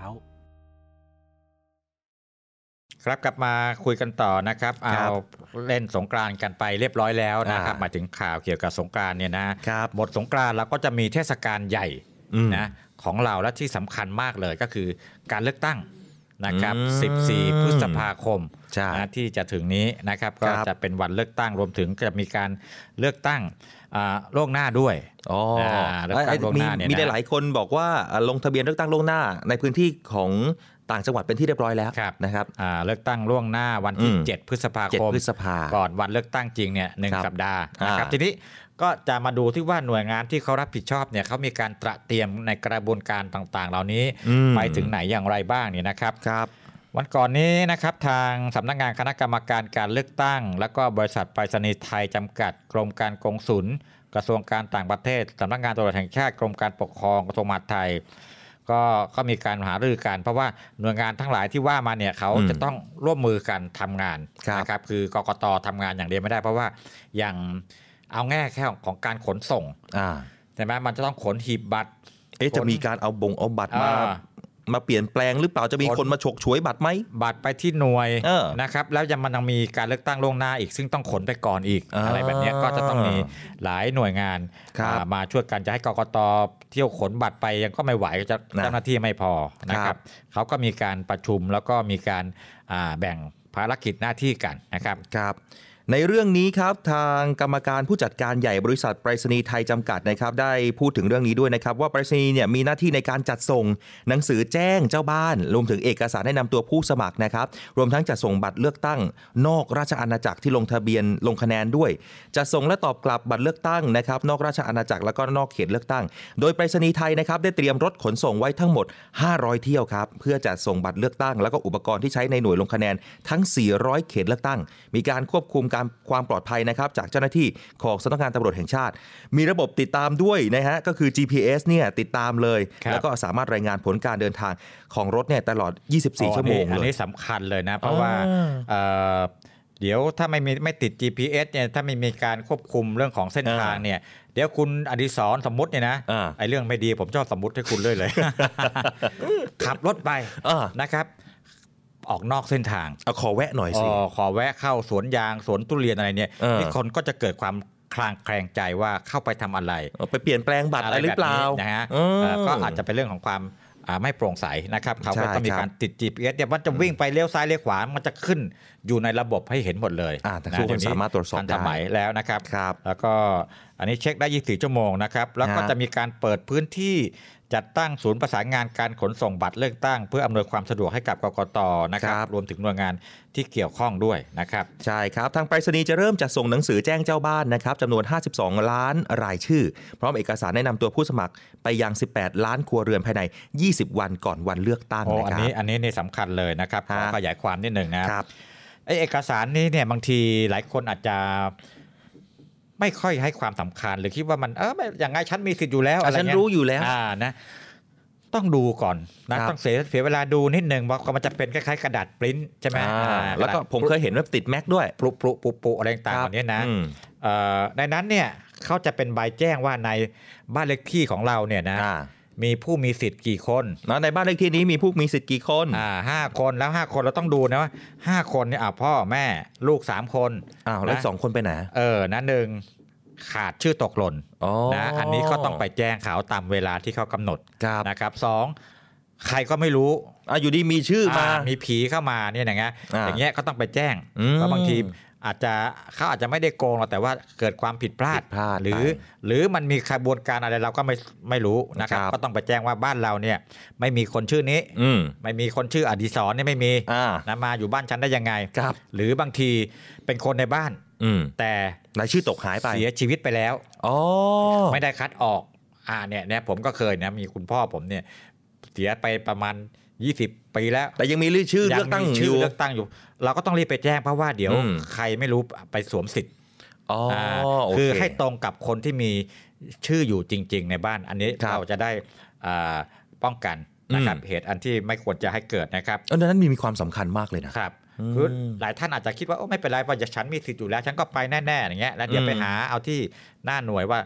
ครับกลับมาคุยกันต่อนะครับ เอาเล่นสงกรานต์กันไปเรียบร้อยแล้วนะครับอ่าหมายถึงข่าวเกี่ยวกับสงกรานต์เนี่ยนะหมดสงกรานต์เราก็จะมีเทศกาลใหญ่อืมนะของเราและที่สำคัญมากเลยก็คือการเลือกตั้งนะครับอืม14 พฤษภาคมใช่นะที่จะถึงนี้นะครับครัก็บจะเป็นวันเลือกตั้งรวมถึงจะมีการเลือกตั้งอ่าล่วงหน้าด้วยอ๋ออ่าเลือกตั้งล่วงหมีน้าเนี่ยมีได้นะหลายคนบอกว่าอ่าลงทะเบียนเลือกตั้งล่วงหน้าในพื้นที่ของ ต่างจังหวัดเป็นที่เรียบร้อยแล้วนะครับอ่าเลือกตั้งล่วงหน้าวันที่อืม7พฤษภาเจ็ดคมพฤษภาก่อนวันเลือกตั้งจริงเนี่ยหนึ่งครับสัปดาห์นะครับอ่าทีนี้ก็จะมาดูที่ว่าหน่วยงานที่เขารับผิดชอบเนี่ยเขามีการตระเตรียมในกระบวนการต่างๆ เหล่านี้อืมไปถึงไหนอย่างไรบ้างเนี่ยนะครับครับวันก่อนนี้นะครับทางสำนักงานคณะกรรมการการเลือกตั้ง แล้วก็บริษัทไปรษณีย์ไทยจำกัด กรมการกงสุลกระทรวงการต่างประเทศสำนักงานตำรวจแห่งชาติกรมการปกครองกระทรวงมหาดไทย ก็ก็มีการหารือกัน เพราะว่าหน่วยงานทั้งหลายที่ว่ามาเนี่ยเขาอืมจะต้องร่วมมือกันทำงานครับนะครับคือกกตทำงานอย่างเดียวไม่ได้ เพราะว่าอย่างเอาแง่แค่ของการขนส่งอ่าใช่ไหมมันจะต้องขนหีบบัตรเอ๊ะขนจะมีการเอาบงเอาบัตรมาอ่า มาเปลี่ยนแปลงหรือเปล่าจะมีคนคนมาฉกฉวยบัตรไหมบัตรไปที่หน่วยเออนะครับแล้วยังมันยังมีการเลือกตั้งล่วงหน้าอีก ซึ่งต้องขนไปก่อนอีกอ่าอะไรแบบเนี้ยก็จะต้องมีหลายหน่วยงานครับอ่ามาช่วยกันจะให้กกตเที่ยวขนบัตรไปยังก็ไม่ไหวจะนะเจ้าหน้าที่ไม่พอนะคครัรับบเขาก็มีการประชุมแล้วก็มีการอ่าแบ่งภารกิจหน้าที่กันนะครับครับ ในเรื่องนี้ครับทางกรรมการผู้จัดการใหญ่บริษัทไปรษณีย์ไทยจำกัดนะครับ ได้พูดถึงเรื่องนี้ด้วยนะครับ ว่าไปรษณีย์เนี่ยมีหน้าที่ในการจัดส่ง หนังสือแจ้งเจ้าบ้าน รวมถึงเอกสารแนะนำตัวผู้สมัครนะครับ รวมทั้งจัดส่งบัตรเลือกตั้ง นอกราชอาณาจักรที่ลงทะเบียนลงคะแนนด้วยจัดส่งและตอบกลับบัตรเลือกตั้งนะครับ นอกราชอาณาจักรแล้วก็นอกเขตเลือกตั้ง โดยไปรษณีย์ไทยนะครับได้เตรียมรถขนส่งไว้ทั้งหมด 500 เที่ยวครับเพื่อจัดส่งบัตรเลือกตั้ง แล้วก็อุปกรณ์ที่ใช้ในหน่วยลงคะแนนทั้ง 400 เขตเลือกตั้ง มีการควบคุมการความปลอดภัยนะครับจากเจ้าหน้าที่ของสำนักงานตำรวจแห่งชาติ มีระบบติดตามด้วยนะฮะก็คือ GPS เนี่ยติดตามเลยครับแล้วก็สามารถรายงานผลการเดินทางของรถเนี่ยตลอด 24 ชั่วโมงอันเลยนี้สำคัญเลยนะ เพราะว่าอ่าเอ่อเดี๋ยวถ้าไม่มีไม่ติด GPS เนี่ยถ้าไม่มีการควบคุมเรื่องของเส้นทางเนี่ยเดี๋ยวคุณอดิศรสมมติเนี่ยนะอ่าไอ้เรื่องไม่ดีผมชอบสมมติให้คุณเลยเลย ขับรถไปอ่านะครับ ออกนอกเส้นทางเอาขอแวะหน่อยสิอ๋อขอแวะเข้าสวนยางสวนทุเรียนอะไรเนี่ยเออนี่คนก็จะเกิดความคลางแคลงใจว่าเข้าไปทำอะไรเอาไปเปลี่ยนแปลงบัตรอะไรหรือเปล่าแบบนี้นะฮะอืมเอ่อก็อาจจะเป็นเรื่องของความอ่าไม่โปร่งใสนะครับเขาก็ใช่ต้องมีครับการติด GPS เนี่ยมันจะวิ่งไปเลี้ยวซ้ายเลี้ยวขวา มันจะขึ้นอยู่ในระบบให้เห็นหมดเลยอ่าแต่ทุกคนเดี๋ยวสามารถตรวจสอบทันได้สมัยแล้วนะครับครับ แล้วก็อันนี้เช็คได้ 24 ชั่วโมงนะครับ แล้วก็ฮะจะมีการเปิดพื้นที่ จัดตั้งศูนย์ประสานงานการขนส่งบัตรเลือกตั้ง เพื่ออำนวยความสะดวกให้กับกกตนะครับครับ รวมถึงหน่วยงานที่เกี่ยวข้องด้วยนะครับ ใช่ครับ ทางไปรษณีย์จะเริ่มจัดส่งหนังสือแจ้งเจ้าบ้านนะครับจำนวน 52 ล้านรายชื่อ พร้อมเอกสารแนะนำตัวผู้สมัครไปยัง 18 ล้านครัวเรือนภายใน 20 วันก่อนวันเลือกตั้งโอ้นะอันครันี้บอันนี้นี่สำคัญเลยนะครับขอฮะขยายความนิดหนึ่งนะครับไอเอกสารนี้เนี่ยบางทีหลายคนอาจจะ ไม่ค่อยให้ความสำคัญหรือคิดว่ามันเออไม่อย่างไงฉันมีสิทธิ์อยู่แล้วอะอะไรฉันเงี้ยรู้อยู่แล้วอ่านะต้องดูก่อนนะครับต้องเสียเสียเวลาดูนิดหนึ่งเพราะมันจะเป็นคล้ายๆกระดาษปริ้นใช่ไหมอ่าอ่าแล้วก็ผมเคยเห็นว่าติดแม็กด้วยปลุปลุปุปุอะไรต่างๆคเหรับล่านี้นะอืมเอ่อในนั้นเนี่ยเขาจะเป็นใบแจ้งว่าในบ้านเลขที่ของเราเนี่ยนะอ่า มีผู้มีสิทธิ์กี่คนแล้วในบ้านเลขที่นี้มีผู้มีสิทธิ์กี่คนอ่าห้าคนแล้วห้าคนเราต้องดูนะว่าห้าคนเนี่ยอ่าพ่อแม่ลูกสามคนอ้าวแล้วนะสองคนไปไหนเออนะหนึ่งขาดชื่อตกหล่นอ๋อนะอันนี้ก็ต้องไปแจ้งเขาตามเวลาที่เขากำหนดครับนะครับสองใครก็ไม่รู้อะอยู่ดีมีชื่อมาอ่ามีผีเข้ามาเนี่ยนะฮะอ่าอย่างเงี้ยก็ต้องไปแจ้งอืมเพราะบางที อาจจะเขาอาจจะไม่ได้โกงหรอกแต่ว่าเกิดความผิดพลาดผิดพลาดหรือไปหรือมันมีขบวนการอะไรเราก็ไม่ไม่รู้นะครับครับ ก็ต้องไปแจ้งว่าบ้านเราเนี่ย ไม่มีคนชื่อนี้อืมไม่มีคนชื่ออดิศรเนี่ยไม่มีอ่านะมาอยู่บ้านฉันได้ยังไงครับ หรือบางทีเป็นคนในบ้าน อืมแต่รายชื่อตกหายไปเสียชีวิตไปแล้วอ๋อไม่ได้คัดออก อ่าเนี่ยเนี่ยผมก็เคยนะมีคุณพ่อผมเนี่ยเสียไปประมาณ 20ปีแล้ว แต่ยังมีชื่อเลือกตั้งมีอชื่อยู่เลือกตั้งอยู่ เราก็ต้องรีบไปแจ้งเพราะว่าเดี๋ยวอืมใครไม่รู้ไปสวมสิทธิ์อ๋ออ่าโอคือเคให้ตรงกับคนที่มีชื่ออยู่จริง ๆ ในบ้านอันนี้ครับเราจะได้อ่าป้องกันนะครับอืมเหตุอันที่ไม่ควรจะให้เกิดนะครับเออดังนั้นมีมีความสำคัญมากเลยนะครับอืม คือหลายท่านอาจจะคิดว่าโอ้ไม่เป็นไรเพราะฉันมีสิทธิ์อยู่แล้ว ฉันก็ไปแน่ๆอย่างเงี้ยแล้วเดี๋ยวอืมไปหาเอาที่หน้าหน่วยว่า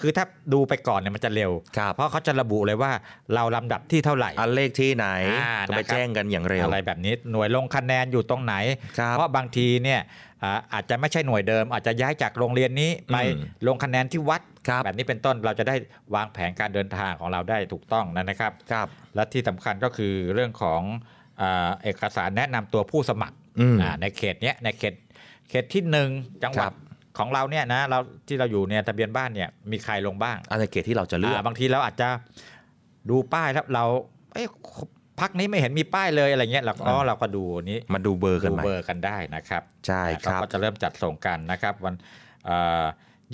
คือถ้าดูไปก่อนเนี่ยมันจะเร็วครับเพราะเขาจะระบุเลยว่าเราลำดับที่เท่าไหร่อันเลขที่ไหนอ่าก็ไปนะครับแจ้งกันอย่างเร็วอะไรแบบนี้หน่วยลงคะแนนอยู่ตรงไหนครับเพราะบางทีเนี่ยอ่าอาจจะไม่ใช่หน่วยเดิม อาจจะย้ายจากโรงเรียนนี้ไปอืมลงคะแนนที่วัดครับแบบนี้เป็นต้นเราจะได้วางแผนการเดินทางของเราได้ถูกต้องนะครับครับและที่สำคัญก็คือเรื่องของอ่า เอกสารแนะนำตัวผู้สมัครอืมอ่าในเขตเนี้ยในเขตเขตที่หนึ่งจังหวัครัดบของเราเนี่ยนะเราที่เราอยู่เนี่ยทะเบียนบ้านเนี่ยมีใครลงบ้างอันในเกตที่เราจะเลือกอ่าบางทีเราอาจจะดูป้ายแล้วเราเอ้ยพักนี้ไม่เห็นมีป้ายเลยอะไรเงี้ยเราก็อ๋อเราก็ดูอันนี้มาดูเบอร์กันดูไหมเบอร์กันได้นะครับใช่ครับเราก็จะเริ่มจัดส่งกันนะครับวัน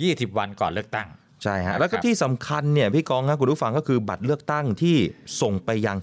ยี่สิบวันก่อนเลือกตั้งใช่ครัฮะบแล้วก็ที่สำคัญเนี่ยพี่กองครับคุณผู้ฟังก็คือบัตรเลือกตั้งที่ส่งไปยัง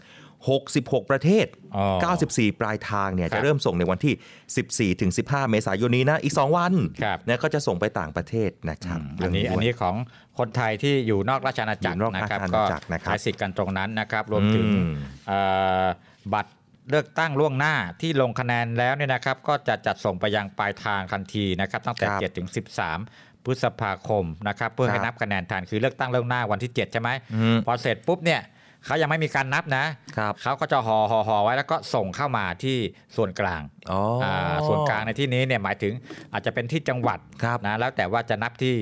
66 ประเทศอ๋อ94 ปลายทางเนี่ยครับจะเริ่มส่งในวันที่ 14ถึง15 เมษายนนี้นะอีก 2 วันครับนะก็จะส่งไปต่างประเทศนะครับอันนี้เรื่งอันนี้ของคนไทยที่อยู่นอกราชอาณาจักรอยู่นอกนะครับราชอาก็ณาจักรนะครับใช้สิทธิ์กันตรงนั้นนะครับ รวมถึงอืมเอ่อบัตรเลือกตั้งล่วงหน้าที่ลงคะแนนแล้วเนี่ยนะครับ ก็จะจัดส่งไปยังปลายทางทันทีนะครับ ตั้งแต่ครับ7ถึง13พฤษภาคมนะครับเพื่อให้ครับนับคะแนนทันคือเลือกตั้งล่วงหน้าวันที่ 7 ใช่ไหมอืมพอเสร็จปุ๊บเนี่ย เขายังไม่มีการนับนะครับเขาก็จะห่อห่อห่อไว้แล้วก็ส่งเข้ามาที่ส่วนกลางอ๋อออ่าส่วนกลางในที่นี้เนี่ยหมายถึงอาจจะเป็นที่จังหวัดครับนะแล้วแต่ว่าจะนับที่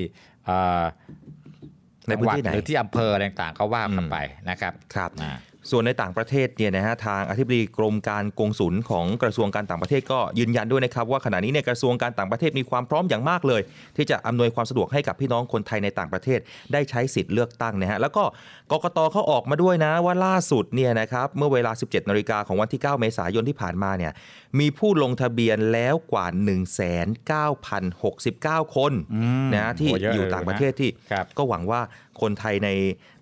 เอ่อในพื้นที่ไหนจังหวัดหรือที่อำเภออะไรต่างๆก็ว่ากันไปนะครับครับอ่า ส่วนในต่างประเทศเนี่ยนะฮะทางอธิบดีกรมการกงสุลของกระทรวงการต่างประเทศก็ยืนยันด้วยนะครับว่าขณะนี้เนี่ยกระทรวงการต่างประเทศมีความพร้อมอย่างมากเลย ที่จะอำนวยความสะดวกให้กับพี่น้องคนไทยในต่างประเทศ ได้ใช้สิทธิ์เลือกตั้งนะฮะแล้วก็กกตเขาออกมาด้วยนะว่าล่าสุดเนี่ยนะครับเมื่อเวลา 17นาฬิกาของวันที่ 9 เมษายนที่ผ่านมาเนี่ยมีผู้ลงทะเบียนแล้วกว่า 1,9,069 คนนะฮะที่โอ้เยอะอยู่เลยต่างประเทศที่ครับก็หวังว่าคนไทยใน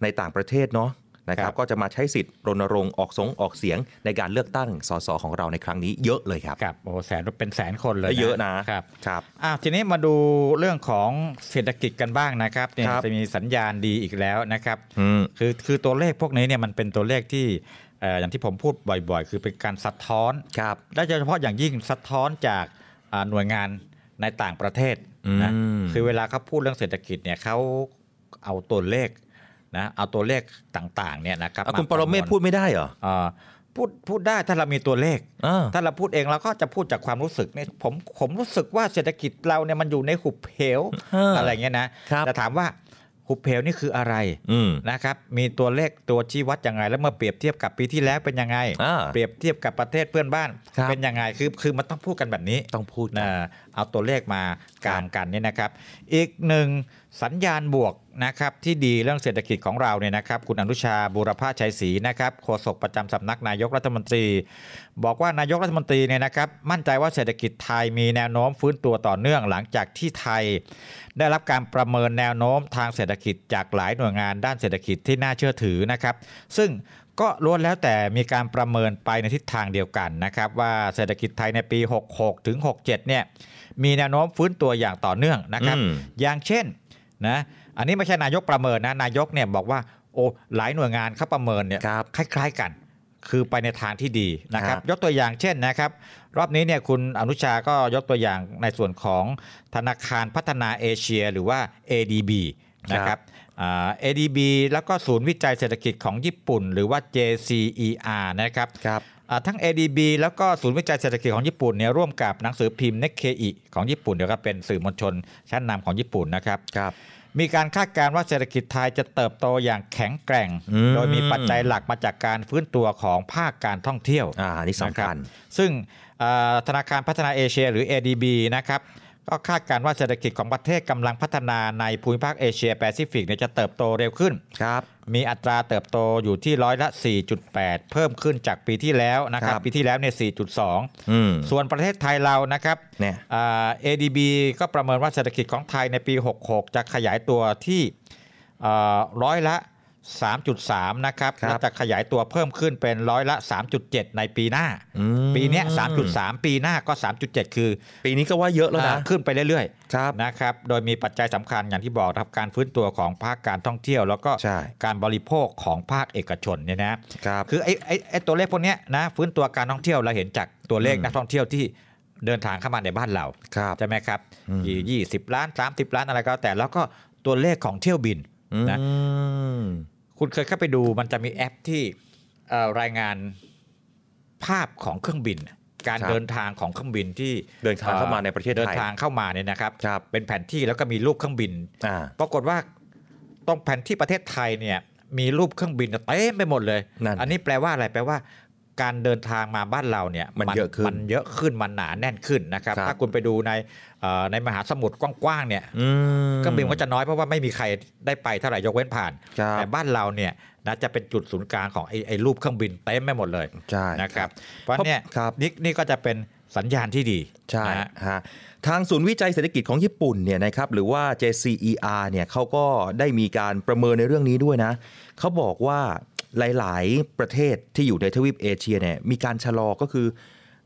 ในต่างประเทศเนาะ นะคครัรับบก็จะมาใช้สิทธิ์รณรงค์ออกสงออกเสียงในการเลือกตั้งสสของเราในครั้งนี้เยอะเลยครับครับโอ้แสนเป็นแสนคนเลยเยอะนะครับครับอะทีนี้มาดูเรื่องของเศรษฐกิจกันบ้างนะครับเนี่ยครับจะมีสัญญาณดีอีกแล้วนะครับอืมคือคือตัวเลขพวกนี้เนี่ยมันเป็นตัวเลขที่เอ่ออย่างที่ผมพูดบ่อยๆ คือเป็นการสะท้อนครับและโดยเฉพาะอย่างยิ่งสะท้อนจากอ่าหน่วยงานในต่างประเทศนะอืมคือเวลาเขาพูดเรื่องเศรษฐกิจเนี่ยเขาเอาตัวเลข นะเอาตัวเลขต่างๆเนี่ยนะครับอะคุณาปรเมศะวณพูดไม่ได้เหรอเอ่อพูดพูดได้ถ้าเรามีตัวเลขอ่าถ้าเราพูดเองเราก็จะพูดจากความรู้สึกเนี่ยผมผมรู้สึกว่าเศรษฐกิจเราเนี่ยมันอยู่ในหุบเหวเออออะไรเงี้ยนะครับแต่ถามว่าหุบเหวนี่คืออะไรอืมนะครับมีตัวเลขตัวชี้วัดยังไง แล้วเมื่อเปรียบเทียบกับปีที่แล้วเป็นยังไงอ่าเปรียบเทียบกับประเทศเพื่อนบ้านครับเป็นยังไงคือคือมันต้องพูดกันแบบนี้ต้องพูดกันนะเอาตัวเลขมา กางกันเนี่ยนะครับ อีกหนึ่งสัญญาณบวกนะครับที่ดีเรื่องเศรษฐกิจของเราเนี่ยนะครับ คุณอนุชาบูรพาชัยศรีนะครับโฆษกประจำสำนักนายกรัฐมนตรี บอกว่านายกรัฐมนตรีเนี่ยนะครับ มั่นใจว่าเศรษฐกิจไทยมีแนวโน้มฟื้นตัวต่อเนื่องหลังจากที่ไทย ได้รับการประเมินแนวโน้มทางเศรษฐกิจจากหลายหน่วยงานด้านเศรษฐกิจที่น่าเชื่อถือนะครับ ซึ่งก็ล้วนแล้วแต่มีการประเมินไปในทิศทางเดียวกันนะครับ ว่าเศรษฐกิจไทยในปี 66 ถึง 67 เนี่ย มีแนวโน้มฟื้นตัวอย่างต่อเนื่องนะครับอืมอย่างเช่นนะอันนี้ไม่ใช่นายกประเมินนะนายกเนี่ยบอกว่าโอ้หลายหน่วยงานเขาประเมินเนี่ยครับคล้าย ๆกัน คือไปในทางที่ดีนะครับครับ ยกตัวอย่างเช่นนะครับ รอบนี้เนี่ยคุณอนุชาก็ยกตัวอย่างในส่วนของธนาคารพัฒนาเอเชียหรือว่า ADB นะครับอ่า ADB แล้วก็ศูนย์วิจัยเศรษฐกิจของญี่ปุ่น หรือว่า JCER นะครับครับอ่า ทั้ง ADB แล้วก็ศูนย์วิจัยเศรษฐกิจของญี่ปุ่นเนี่ยร่วมกับหนังสือพิมพ์ Nikkei ของญี่ปุ่นเดี๋ยวก็เป็นสื่อมวลชนชั้นนำของญี่ปุ่นนะครับครับมีการคาดการณ์ว่าเศรษฐกิจไทยจะเติบโตอย่างแข็งแกร่งอืมโดยมีปัจจัยหลักมาจากการฟื้นตัวของภาคการท่องเที่ยวอ่าอันนี้สำคัญนะครับซึ่งเอ่อธนาคารพัฒนาเอเชียหรือ ADB นะครับ ก็คาดการณ์ว่าเศรษฐกิจของประเทศกำลังพัฒนาในภูมิภาคเอเชียแปซิฟิกเนี่ยจะเติบโตเร็วขึ้นครับมีอัตราเติบโตอยู่ที่ร้อยละ 4.8 เพิ่มขึ้นจากปีที่แล้วนะครับครับปีที่แล้วเนี่ยอืม4.2 ส่วนประเทศไทยเรานะครับเนี่ยอ่า ADB ก็ประเมินว่าเศรษฐกิจของไทยในปี 66 จะขยายตัวที่เอ่อร้อยละ 3.3 นะครับครับและจะขยายตัวเพิ่มขึ้นเป็นร้อยละ 3.7 ในปีหน้าอืมปีเนี้ย3.3 ปีหน้าก็ 3.7 คือ ปีนี้ก็ว่าเยอะแล้วนะอ่าขึ้นไปเรื่อยครับๆนะครับ โดยมีปัจจัยสำคัญอย่างที่บอกนะครับการฟื้นตัวของภาคการท่องเที่ยว แล้วก็ใช่การบริโภคของภาคเอกชนเนี่ยนะครับคือไอ้ไอ้ไอ้ตัวเลขพวกเนี้ยนะฟื้นตัวการท่องเที่ยวเราเห็นจากตัวเลขอืมนักท่องเที่ยวที่เดินทางเข้ามาในบ้านเราครับใช่ไหมครับอืมยี่ยี่สิบล้านสามสิบล้านอะไรก็แล้วแต่แล้วก็ตัวเลขของเที่ยวบินนะอืม คุณเคยเข้าไปดูมันจะมีแอปที่เอ่อรายงานภาพของเครื่องบิน การครับเดินทางของเครื่องบินที่เดินทางเข้ามาในประเทศไทยเดินทางเข้ามาเนี่ยนะครับครับเป็นแผนที่แล้วก็มีรูปเครื่องบินอ่าปรากฏว่าตรงแผนที่ประเทศไทยเนี่ยมีรูปเครื่องบินเต็มไปหมดเลยนั่นอันนี้แปลว่าอะไรแปลว่า การเดินทางมาบ้านเราเนี่ยมันเยอะขึ้นมันเยอะขึ้นมันหนาแน่นขึ้นนะครับครับถ้าคุณไปดูในเอ่อในมหาสมุทรกว้างๆเนี่ยอืมเครื่องบินก็จะน้อยเพราะว่าไม่มีใครได้ไปเท่าไหร่ยกเว้นผ่านครับแต่บ้านเราเนี่ยนะจะเป็นจุดศูนย์กลางของไอ้ไอ้รูปเครื่องบินเต็มไปหมดเลยใช่นะครับเพราะเนี่ยครับนี่นี่ก็จะเป็นสัญญาณที่ดีใช่นะฮะฮะทางศูนย์วิจัยเศรษฐกิจของญี่ปุ่นเนี่ยนะครับหรือว่า JCER เนี่ยเขาก็ได้มีการประเมินในเรื่องนี้ด้วยนะเขาบอกว่า หลาย ๆ ประเทศที่อยู่ในทวีปเอเชียเนี่ยมีการชะลอก็คือ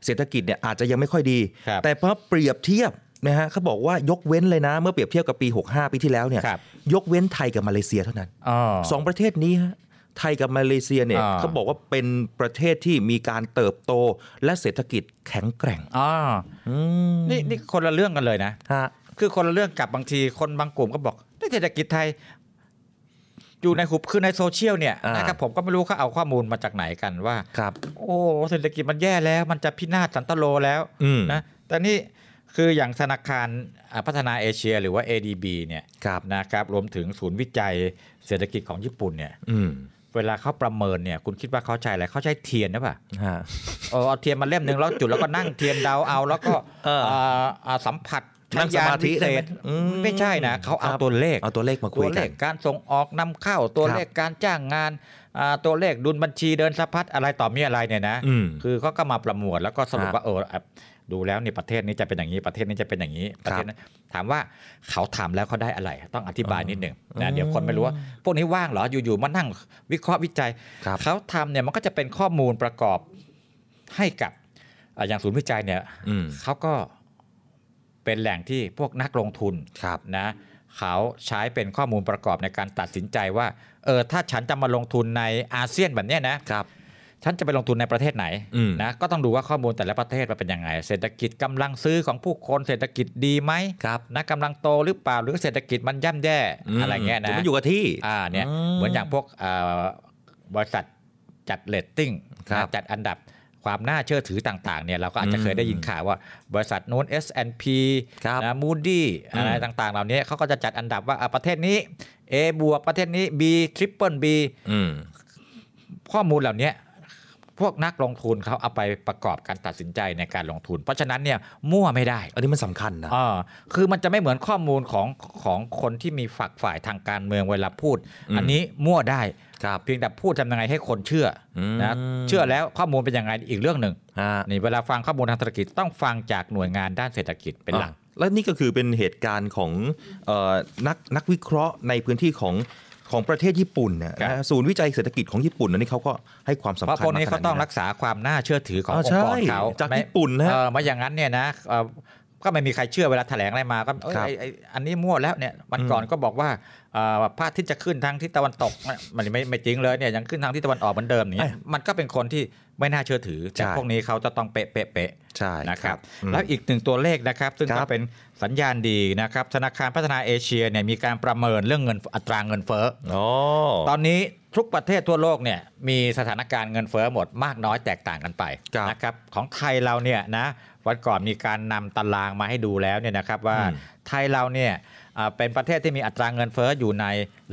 เศรษฐกิจเนี่ยอาจจะยังไม่ค่อยดีครับแต่พอเปรียบเทียบนะฮะเขาบอกว่ายกเว้นเลยนะ เมื่อเปรียบเทียบกับปี 65 ปีที่แล้วเนี่ยครับยกเว้นไทยกับมาเลเซียเท่านั้นอ๋อสองประเทศนี้ฮะไทยกับมาเลเซียเนี่ยอ่าเขาบอกว่าเป็นประเทศที่มีการเติบโตและเศรษฐกิจแข็งแกร่งอ๋ออืมนี่นี่คนละเรื่องกันเลยนะฮะคือคนละเรื่องกับบางทีคนบางกลุ่มก็บอกเศรษฐกิจไทย อยู่ในหุบคือในโซเชียลเนี่ยอ่านนะครับผมก็ไม่รู้เขาเอาข้อมูลมาจากไหนกันว่าครับ โอ้เศรษฐกิจมันแย่แล้วมันจะพินาศสันตโลแล้วอืมนะแต่นี่คืออย่างธนาคารอ่าพัฒนาเอเชีย หรือว่า ADB เนี่ยครับนะครับรวมถึงศูนย์วิจัยเศรษฐกิจของญี่ปุ่นเนี่ยอืมเวลาเขาประเมินเนี่ยคุณคิดว่าเขาใช้อะไรเขาใช้เทียนนะป่ะฮะเออเอาเทียนมาเล่มหนึ่งแล้วจุดแล้วก็นั่งเทียนเดาเอา แล้วก็เออาอ่าสัมผัส นั่งสมาธิใช้ยนวิเศได้ไหมษอืมไม่ใช่นะเขาเอาครับตัวเลขเอาตัวเลขมาคุยตัวกันเลขการส่งออกนำเข้าตัวครับเลขการจ้างงานอ่าตัวเลขดุลบัญชีเดินสะพัดอะไรต่อมีอะไรเนี่ยนะอืมคือเขาก็มาประมวลแล้วก็สรุปครับว่าเอออะดูแล้วนี่ประเทศนี้จะเป็นอย่างนี้ประเทศนี้จะเป็นอย่างนี้ประเทศนั้นถามว่าเขาทำแล้วเขาได้อะไร ต้องอธิบายนิดหนึ่งนะเดี๋ยวคนไม่รู้ว่า พวกนี้ว่างเหรออยู่ๆมานั่งวิเคราะห์วิจัยครับเขาทำเนี่ยมันก็จะเป็นข้อมูลประกอบให้กับอะอย่างศูนย์วิจัยเนี่ยอืมเขาก็ เป็นแหล่งที่พวกนักลงทุนครับนะเขาใช้เป็นข้อมูลประกอบในการตัดสินใจว่าเออถ้าฉันจะมาลงทุนในอาเซียนแบบเนี้ยนะครับฉันจะไปลงทุนในประเทศไหนอืมนะก็ต้องดูว่าข้อมูลแต่ละประเทศมันเป็นยังไง เศรษฐกิจกำลังซื้อของผู้คนเศรษฐกิจดีไหมครับนะกำลังโตหรือเปล่าหรือเศรษฐกิจมันย่ำแย่อะไรเงี้ยผมนะมันอยู่กับที่อ่าเนี่ยอืมเหมือนอย่างพวกอ่าบริษัทจัดเลตติ้งครับจัดอันดับ ความน่าเชื่อถือต่างๆเนี่ยเราก็อาจจะเคยได้ยินข่าวว่า บริษัทนู้น S&P ครับนะ Moody อืมอะไรต่างๆ เหล่านี้เขาก็จะจัดอันดับว่าอะประเทศนี้ A บวกประเทศนี้ B Triple B อืมข้อมูลเหล่านี้ พวกนักลงทุนเขาเอาไปประกอบการตัดสินใจในการลงทุน เพราะฉะนั้นเนี่ยมั่วไม่ได้ อันนี้มันสำคัญนะอ่าคือมันจะไม่เหมือนข้อมูลของของคนที่มีฝักฝ่ายทางการเมืองเวลาพูดอืมอันนี้มั่วได้ครับเพียงแต่พูดทำยังไงให้คนเชื่ออมนะเชื่อแล้วข้อมูลเป็นยังไงอีกเรื่องหนึ่งฮะนี่เวลาฟังข้อมูลทางเศรษฐกิจต้องฟังจากหน่วยงานด้านเศรษฐกิจเป็นหลักอะและนี่ก็คือเป็นเหตุการณ์ของเอ่อนักนักวิเคราะห์ในพื้นที่ของ ของประเทศญี่ปุ่นเนี่ยครับนะศูนย์วิจัยเศรษฐกิจของญี่ปุ่นอันนี้เขาก็ให้ความสำเพราะคัญพวกนี้มเขาต้องขนดรักษาความน่าเชื่อถือของอ่าองค์กรใช่เขาจากไม่ญี่ปุ่นนะเออไม่อย่างนั้นเนี่ยนะเอ่อ ก็ไม่มีใครเชื่อเวลาแถลงอะไรมาก็เอ้ยครับไอ้ไอ้อันนี้มั่วแล้วเนี่ยวันอืมก่อนก็บอกว่าเอ่อพระอาทิตย์จะขึ้นทางทิศตะวันตกมันไม่ไม่จริงเลยเนี่ยยังขึ้นทางทิศตะวันออกเหมือนเดิมอย่างนี้มันก็เป็นคนที่ไม่น่าเชื่อถือแต่ใช่พวกนี้เขาจะต้องเป๊ะเป๊ะเป๊ะใช่นะครับอืมแล้วอีกหนึ่งตัวเลขนะครับ ซึ่งคก็รับเป็นสัญญาณดีนะครับ ธนาคารพัฒนาเอเชียเนี่ยมีการประเมินเรื่องเงินอัตราเงินเฟ้ออ๋อตอนนี้ทุกประเทศทั่วโลกเนี่ยมีสถานการณ์เงินเฟ้อหมดมากน้อยแตกต่างกันไปครับนะครับของไทยเราเนี่ยนะ วันก่อนมีการนำตารางมาให้ดูแล้วเนี่ยนะครับว่าอืมไทยเราเนี่ยอ่าเป็นประเทศที่มีอัตราเงินเฟ้ออยู่ใน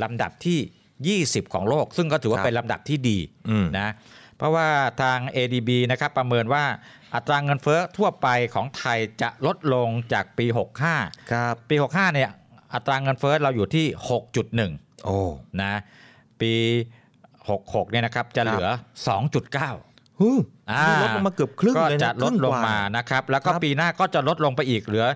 ลำดับที่ 20 ของโลก ซึ่งก็ถือว่าเป็นลำดับที่ดีอืมนะเพราะว่าทาง ADB นะครับประเมินว่าอัตราเงินเฟ้อทั่วไปของไทยจะลดลงจากปี 65ครับปี 65เนี่ยอัตราเงินเฟ้อเราอยู่ที่ 6.1โอ้นะปี 66เนี่ยนะครับจะเหลือ 2.9ฮึอ่า ลดลงมาเกือบครึ่งก็เลยนะจะลดลงมาครึ่กว่นะครับ แล้วก็ครับปีหน้าก็จะลดลงไปอีกเหลือ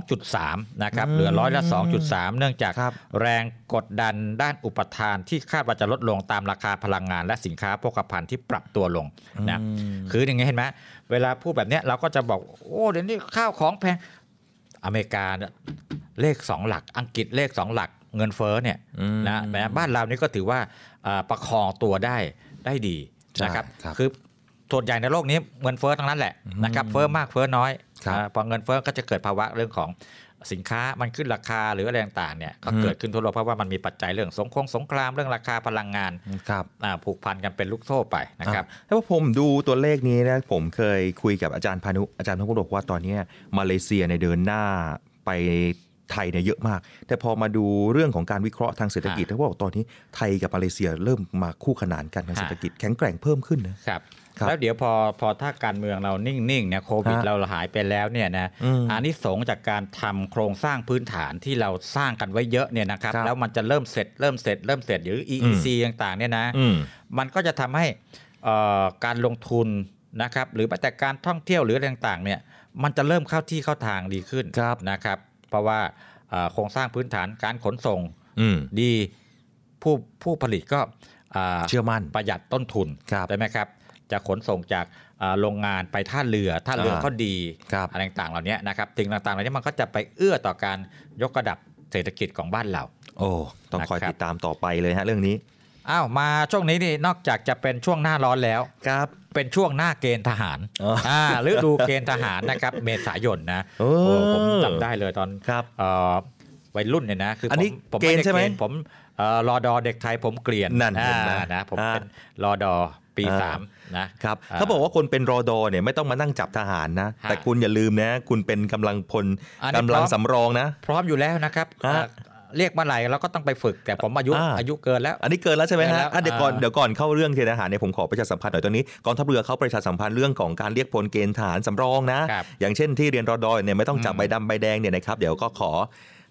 2.3 นะครับอืมเหลือร้อยละ 2.3 เนื่องจากครับแรงกดดันด้านอุปทานที่คาดว่าจะลดลงตามราคาพลังงาน และสินค้าโภคภัณฑ์ที่ปรับตัวลงนะอืมคืออย่างงี้เห็นไหมเวลาพูดแบบเนี้ยเราก็จะบอกโอ้เดี๋ยวนี้ข้าวของแพงอเมริกาเนี่ยเลขสองหลัก อังกฤษเลขสองหลักเงินเฟ้อเนี่ยอืมนะแม้บ้านเรานี่ก็ถือว่าอ่าประคองตัวได้ได้ดีใช่นะครับครับคือ ส่วนใหญ่ในโลกนี้เงินเฟ้อทั้งนั้นแหละนะครับเฟ้อมากเฟ้อน้อยครับอ่าพอเงินเฟ้อก็จะเกิดภาวะเรื่องของสินค้ามันขึ้นราคาหรืออะไรต่างๆเนี่ยก็อืมเกิดขึ้นทั่วโลกเพราะว่ามันมีปัจจัยเรื่องสงครามสงครามเรื่องราคาพลังงานครับอ่าผูกพันกันเป็นลูกโซ่ไปนะครับอะแล้วผมดูตัวเลขนี้นะผมเคยคุยกับอาจารย์พานุอาจารย์พานุบอกว่าตอนเนี้ยมาเลเซียในยเดินหน้าไปไทยเนี่ยเยอะมาก แต่พอมาดูเรื่องของการวิเคราะห์ทางเศรษฐกิจฮะเขาบอกตอนนี้ไทยกับมาเลเซียเริ่มมาคู่ขนานกันทางฮะเศรษฐกิจแข็งแกร่งเพิ่มขึ้นนะครับครับ แล้วเดี๋ยวพอพอถ้าการเมืองเรานิ่งๆเนี่ยโควิดฮะเราหายไปแล้วเนี่ยนะอืมอันนี้สงส์จากการทำโครงสร้างพื้นฐานที่เราสร้างกันไว้เยอะเนี่ยนะครับครับ แล้วมันจะเริ่มเสร็จเริ่มเสร็จเริ่มเสร็จหรือ EEC ต่างๆเนี่ยนะอืมมันก็จะทำให้เอ่อการลงทุนนะครับหรือแม้แต่การท่องเที่ยวหรืออะไรต่างๆเนี่ยมันจะเริ่มเข้าที่เข้าทางดีขึ้นครับนะครับ เพราะว่าเอ่อโครงสร้างพื้นฐานการขนส่งอืมดีผู้ผู้ผลิตก็อ่าเชื่อมั่นประหยัดต้นทุนครับใช่ไหมครับ จะขนส่งจากอ่าโรงงานไปท่าเรือท่าเรืออ่าก็ดีครับอะไรต่างๆเหล่านี้นะครับสิ่งต่างๆเหล่านี้มันก็จะไปเอื้อต่อการยกระดับเศรษฐกิจของบ้านเรา โอ้ต้องคอยนะครับติดตามต่อไปเลยฮะเรื่องนี้อ้าวมาช่วงนี้นี่นอกจากจะเป็นช่วงหน้าร้อนแล้วครับเป็นช่วงหน้าเกณฑ์ทหารอ๋ออ่อ่าฤดูเกณฑ์ทหารนะครับเมษายนนะโอ้โอ้ผมจำได้เลยตอนครับเอ่อวัยรุ่นเนี่ยนะคืออนนี้ผมผมเกณฑ์ด้ใช่ไหมณฑ์ผมเอ่อรอดอเด็กไทยผมเกลียนนั่นเห็นไหมอ่านะผมอ่าเป็นรอดอ ปีอ่าสามนะครับเขาบอกว่าคนเป็นรอดอเนี่ยไม่ต้องมานั่งจับทหารนะฮะแต่คุณอย่าลืมนะ คุณเป็นกำลังพลอันนี้กำลังพร้อมสำรองนะ พร้อมอยู่แล้วนะครับฮะเอ่อเรียกเมื่อไหร่เราก็ต้องไปฝึกแต่ผมอายุอ่าอายุเกินแล้ว อันนี้เกินแล้วใช่ไหมเกินฮะแล้วอะเดี๋ยวก่อนอ่าเดี๋ยวก่อนเข้าเรื่องเกณฑ์ทหารเนี่ยผมขอประชาสัมพันธ์หน่อยตอนนี้กองทัพเรือเขาประชาสัมพันธ์เรื่องของการเรียกพลเกณฑ์ทหารสำรองนะครับอย่างเช่นที่เรียนรอดอเนี่ยไม่ต้องจับอืมใบดำใบแดงเนี่ยนะครับเดี๋ยวก็ขอ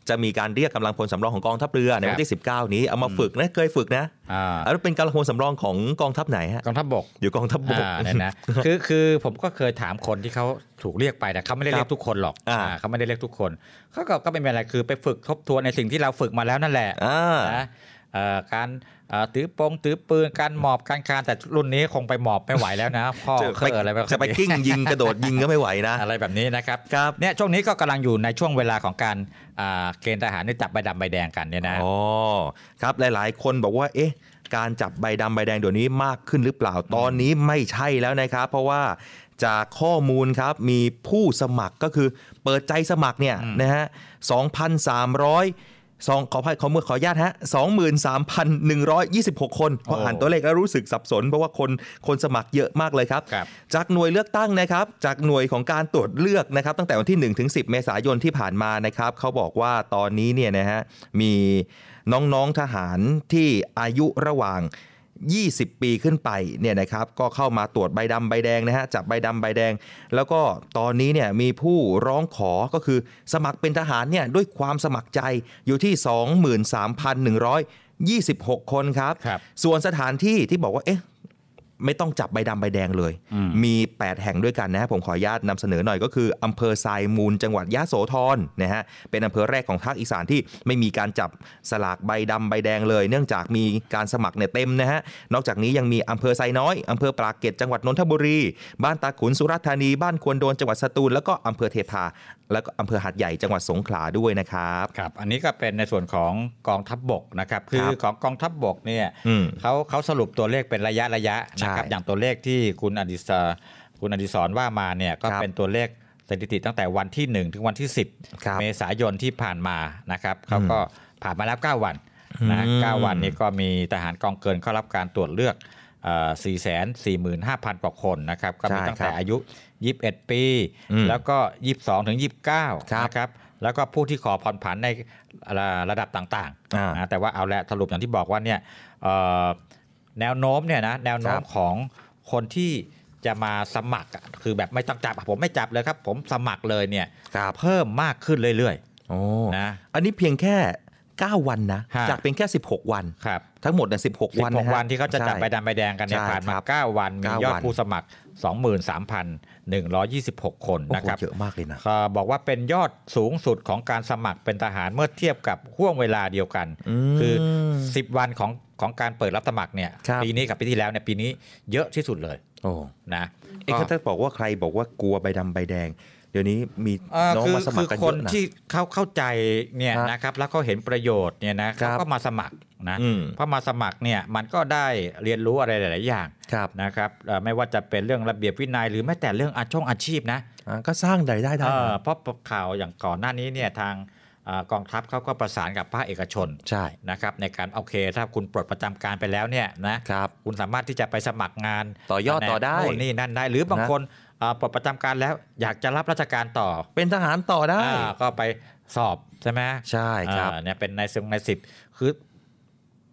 จะมีการเรียกกำลังพลสำรองของกองทัพเรือในวันที่ 19 นี้เอามาฝึกนะเคยฝึกนะอ่าแล้วเป็นกำลังพลสำรองของกองทัพไหนฮะกองทัพบกอยู่กองทัพบกอ่าเนี่ยนะคือคือผมก็เคยถามคนที่เขาถูกเรียกไปแต่เขาไม่ได้ครับเรียกทุกคนหรอกอ่าอ่าเขาไม่ได้เรียกทุกคนเขาก็ก็ไม่เป็นไรคือไปฝึกทบทวนในสิ่งที่เราฝึกมาแล้วนั่นแหละอ่านะเอ่อการ เอ่อถือปงถือปืนการหมอบการคานแต่รุ่นนี้คงไปหมอบไม่ไหวแล้วนะพ่อจะเคไปยอะไรแบบจะไปกิ้งยิงกระโดดยิงก็ไม่ไหวนะ อะไรแบบนี้นะครับครับเนี่ยช่วงนี้ก็กำลังอยู่ในช่วงเวลาของการอ่าเกณฑ์ทหารที่จับใบดำใบแดงกันเนี่ยนะอ๋อครับหลาย ๆ คนบอกว่าเอ๊ะการจับใบดำใบแดงเดี๋ยวนี้มากขึ้นหรือเปล่าตอนนี้ไม่ใช่แล้วนะครับ เพราะว่าจากข้อมูลครับมีผู้สมัครก็คือเปิดใจสมัครเนี่ยอืมนะฮะ2,300 สองขออภัยขอมือขออนุญาตฮะ23,126คนพออ่านตัวเลขแล้วรู้สึกสับสน เพราะว่าคนคนสมัครเยอะมากเลยครับครับ จากหน่วยเลือกตั้งนะครับ จากหน่วยของการตรวจเลือกนะครับ ตั้งแต่วันที่1ถึง10เมษายนที่ผ่านมานะครับเขาบอกว่าตอนนี้เนี่ยนะฮะมีน้องๆทหารที่อายุระหว่าง 20 ปีขึ้นไปเนี่ยนะครับก็เข้ามาตรวจใบดำใบแดงนะฮะจับใบดำใบแดง แล้วก็ตอนนี้เนี่ยมีผู้ร้องขอก็คือสมัครเป็นทหารเนี่ยด้วยความสมัครใจอยู่ที่ 23,126 คนครับครับส่วนสถานที่ที่บอกว่า เอ๊ะ ไม่ต้องจับใบดำใบแดงเลยอืมมี 8 แห่งด้วยกันนะฮะผมขออนุญาตนำเสนอหน่อยก็คืออำเภอทรายมูล จังหวัดยะโสธรนะฮะเป็นอำเภอแรกของภาคอีสานที่ไม่มีการจับสลากใบดำใบแดงเลย เนื่องจากมีการสมัครเนี่ยเต็มนะฮะนอกจากนี้ยังมีอำเภอไซน้อยอำเภอปราเกร็ดจังหวัดนนทบุรี บ้านตาขุนสุราษฎร์ธานีบ้านควนโดนจังหวัดสตูลแล้วก็อำเภอเทพา แล้วก็อำเภอหาดใหญ่จังหวัดสงขลาด้วยนะครับครับ อันนี้ก็เป็นในส่วนของกองทัพบบกนะครับ คือครับของกองทัพบบกเนี่ยอืมเขาเขาสรุปตัวเลขเป็นระยะระยะนะครับใช่อย่างตัวเลขที่คุณอดิศรคุณอดิศรว่ามาเนี่ยก็ครับเป็นตัวเลขสถิติตั้งแต่วันที่ 1 ถึงวันที่ครับ10 เมษายนที่ผ่านมานะครับเขาก็ผ่านมาแล้ว 9 วันนะอืม9วันนี้ก็มีทหารกองเกินเข้ารับการตรวจเลือก 4 4 5 0 0 0 กว่าคนนะครับ ก็มีใช่ตั้งครัแต่บอายุ 21 ปีอืมแล้วก็ 22 ถึง 29ครับนะครับแล้วก็ผู้ที่ขอผ่อนผันในระระดับต่างอ่าๆนะแต่ว่าเอาละสรุปอย่างที่บอกว่าเนี่ยเอ่อแนวโน้มเนี่ยนะแนวโน้คมรับของคนที่จะมาสมัครอะคือแบบไม่ต้องจับอะผมไม่จับเลยครับ ผมสมัครเลยเนี่ยครับเพิ่มมากขึ้นเรื่อยโอ้ๆนะอันนี้เพียงแค่ 9 วันนะฮะจากเพียงแค่ 16 วันครับทั้งหมดเนี่ย16 วันนะ16ฮะวันที่เขาจะจับช่ใบดำใบแดงกันเนี่ยใช่ผ่านมาครับ9วันมี9ยอดวันผู้สมัคร 23,126 คนโอ้นะโหครับเยอะมากเลยนะก็บอกว่าเป็นยอดสูงสุดของการสมัครเป็นทหารเมื่อเทียบกับห่วงเวลาเดียวกันมคือ 10 วันของของการเปิดรับสมัครเนี่ยครับปีนี้กับปีที่แล้วเนี่ยปีนี้เยอะที่สุดเลยโอ้นะเอ๊ะถ้าบอกว่าใครบอกว่ากลัวใบดำใบแดง เดี๋ยวนี้มีเอ่อน้องคือมาสมัคืคอรกันคเยนอะนะที่เขาเข้าใจเนี่ยฮะนะครับแล้วก็เห็นประโยชน์เนี่ยนะครัเขาบก็มาสมัคร นะอืมเพราะมาสมัครเนี่ยมันก็ได้เรียนรู้อะไรหลาย ๆ อย่างครับนะครับเอ่อไม่ว่าจะเป็นเรื่องระเบียบวินัย หรือแม้แต่เรื่องอาช่องอาชีพนะอ่าก็สร้างรายได้ได้เออนะเพราะข่าวอย่างก่อนหน้านี้เนี่ยทางเอ่อกองทัพเขาก็ประสานกับภาคเอกชนใช่นะครับในการโอเค ถ้าคุณปลดประจำการไปแล้วเนี่ยนะครับคุณสามารถที่จะไปสมัครงานต่อยอดต่อได้โน่นนี่นั่นได้หรือบางนะคนเอ่อปลดประจำการแล้วอยากจะรับราชการต่อ เป็นทหารต่อได้อ่าก็ไปสอบใช่ไหมใช่ครับอ่าเนี่ยเป็นในซึ่งในสิบคือ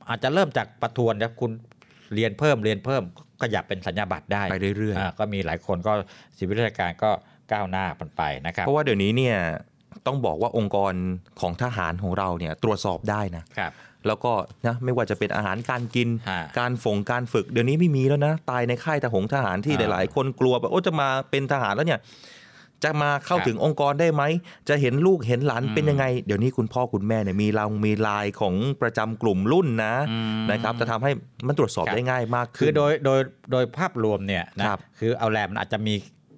อาจจะเริ่มจากประทวนแล้วคุณเรียนเพิ่มเรียนเพิ่มก็อยากเป็นสัญญาบัตรได้ไปเรื่อยๆาก็มีหลายคนก็ชีวิตราชการก็ก้าวหน้ากันไปนะครับเพราะว่าเดี๋ยวนี้เนี่ยต้องบอกว่าองค์กรของทหารของเราเนี่ยตรวจสอบได้นะครับแล้วก็นะไม่ว่าจะเป็นอาหารการกินฮะการฝงการฝึก เดี๋ยวนี้ไม่มีแล้วนะ ตายในค่ายทหงทหารที่อ่าหลาย ๆ คนกลัวแบบโอ้จะมาเป็นทหารแล้วเนี่ย จะมาเข้าถึงองค์กรได้ไหม จะเห็นลูกเห็นหลานเป็นยังไง เดี๋ยวนี้คุณพ่อคุณแม่เนี่ยมีเรามีไลน์ของประจำกลุ่มรุ่นนะนะครับจะทำให้มันตรวจสอบครับได้ง่ายมากคืขึ้อนโดยโดยโดยภาพรวมเนี่ยนะครับคือเอาแลมันอาจจะมี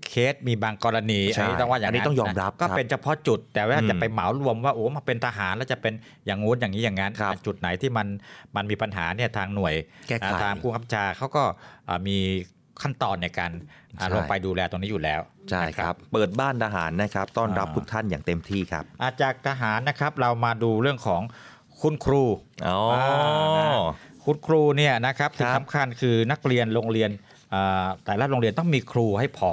เคสมีบางกรณีใช่อันนี้ต้องว่าอย่างอันนี้ต้องยอมรับนะก็ครับเป็นเฉพาะจุด แต่ว่าอืมจะไปเหมารวมว่าโอ้มาเป็นทหารแล้วจะเป็นอย่างงู้นอย่างนี้อย่างนั้นครับจุดไหนที่มันมันมีปัญหาเนี่ยทางหน่วยแก้ไขอ่าทางผู้ขับชาเขาก็อ่ามีขั้นตอนในการ อ่าใช่ลงไปดูแลตรงนี้อยู่แล้วใช่นะครับ เปิดบ้านทหารนะครับต้อนรับอ่าทุกท่านอย่างเต็มที่ครับ อาจากทหารนะครับเรามาดูเรื่องของคุณครูอ๋ออานะคุณครูเนี่ยนะครับครับที่สำคัญคือนักเรียนโรงเรียนอ่าแต่ละโรงเรียนต้องมีครูให้พอ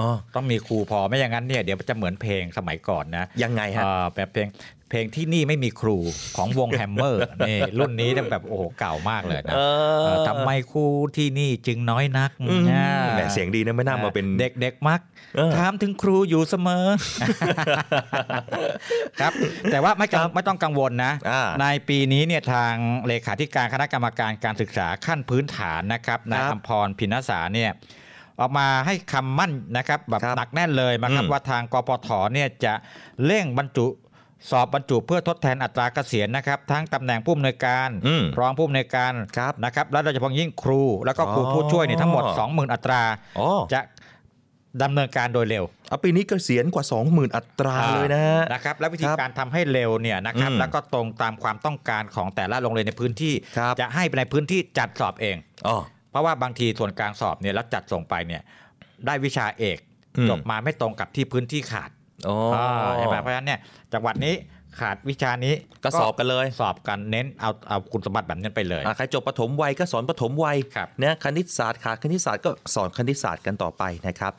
อ๋อต้องมีครูพอไม่อย่างนั้นเนี่ยเดี๋ยวมันจะเหมือนเพลงสมัยก่อนนะยังไงฮะเอ่อแบบเพลง เพลงที่นี่ไม่มีครูของวงแฮมเมอร์นี่รุ่นนี้เนี่ยแบบโอ้โหเก่ามากเลยนะเออเอ่อทำไมครูที่นี่จึงน้อยนักอืมอ่าแหมเสียงดีนะไม่น่ามาเป็นเด็กเด็กๆมักเออถามถึงครูอยู่เสมอ ครับ แต่ว่าไม่กังไม่ต้องกังวลนะอ่าในปีนี้เนี่ยทางเลขาธิการคณะกรรมการการศึกษาขั้นพื้นฐานนะครับนายครับอมพรพินสาเนี่ยออกมาให้คำมั่นนะครับแบบครับหนักแน่นเลยนะครับอืมว่าทางกปทเนี่ยจะเร่งบรรจุ สอบบรรจุเพื่อทดแทนอัตราเกษียณนะครับทั้งตำแหน่งผู้อำนวยการอืมรองผู้อำนวยการครับนะครับและโดยเฉพาะยิ่งครู แล้วก็ครูอ๋อผู้ช่วยเนี่ยทั้งหมด 20,000 อัตราอ๋อจะดำเนินการโดยเร็วเอาปีนี้เกษียณกว่า 20,000 อัตราเลยนะฮะนะครับและวิธีครับการทำให้เร็วเนี่ยนะครับอืมแล้วก็ตรงตามความต้องการของแต่ละโรงเรียนในพื้นที่ครับจะให้ในพื้นที่จัดสอบเองอ๋อเพราะว่าบางทีส่วนกลางสอบเนี่ยแล้วจัดส่งไปเนี่ยได้วิชาเอกอืมจบมาไม่ตรงกับที่พื้นที่ขาดอ๋อา ใช่ไหมเพราะฉะนั้นเนี่ยจังหวัดนี้ขาดวิชานี้ก็สอบกันเลย สอบกันเน้นเอาเอาคุณสมบัติแบบนี้ไปเลยอะใครจบปฐมวัยก็สอนปฐมวัยครับนะคณิตศาสตร์ขาดคณิตศาสตร์ก็สอนคณิตศาสตร์กันต่อไปนะครับ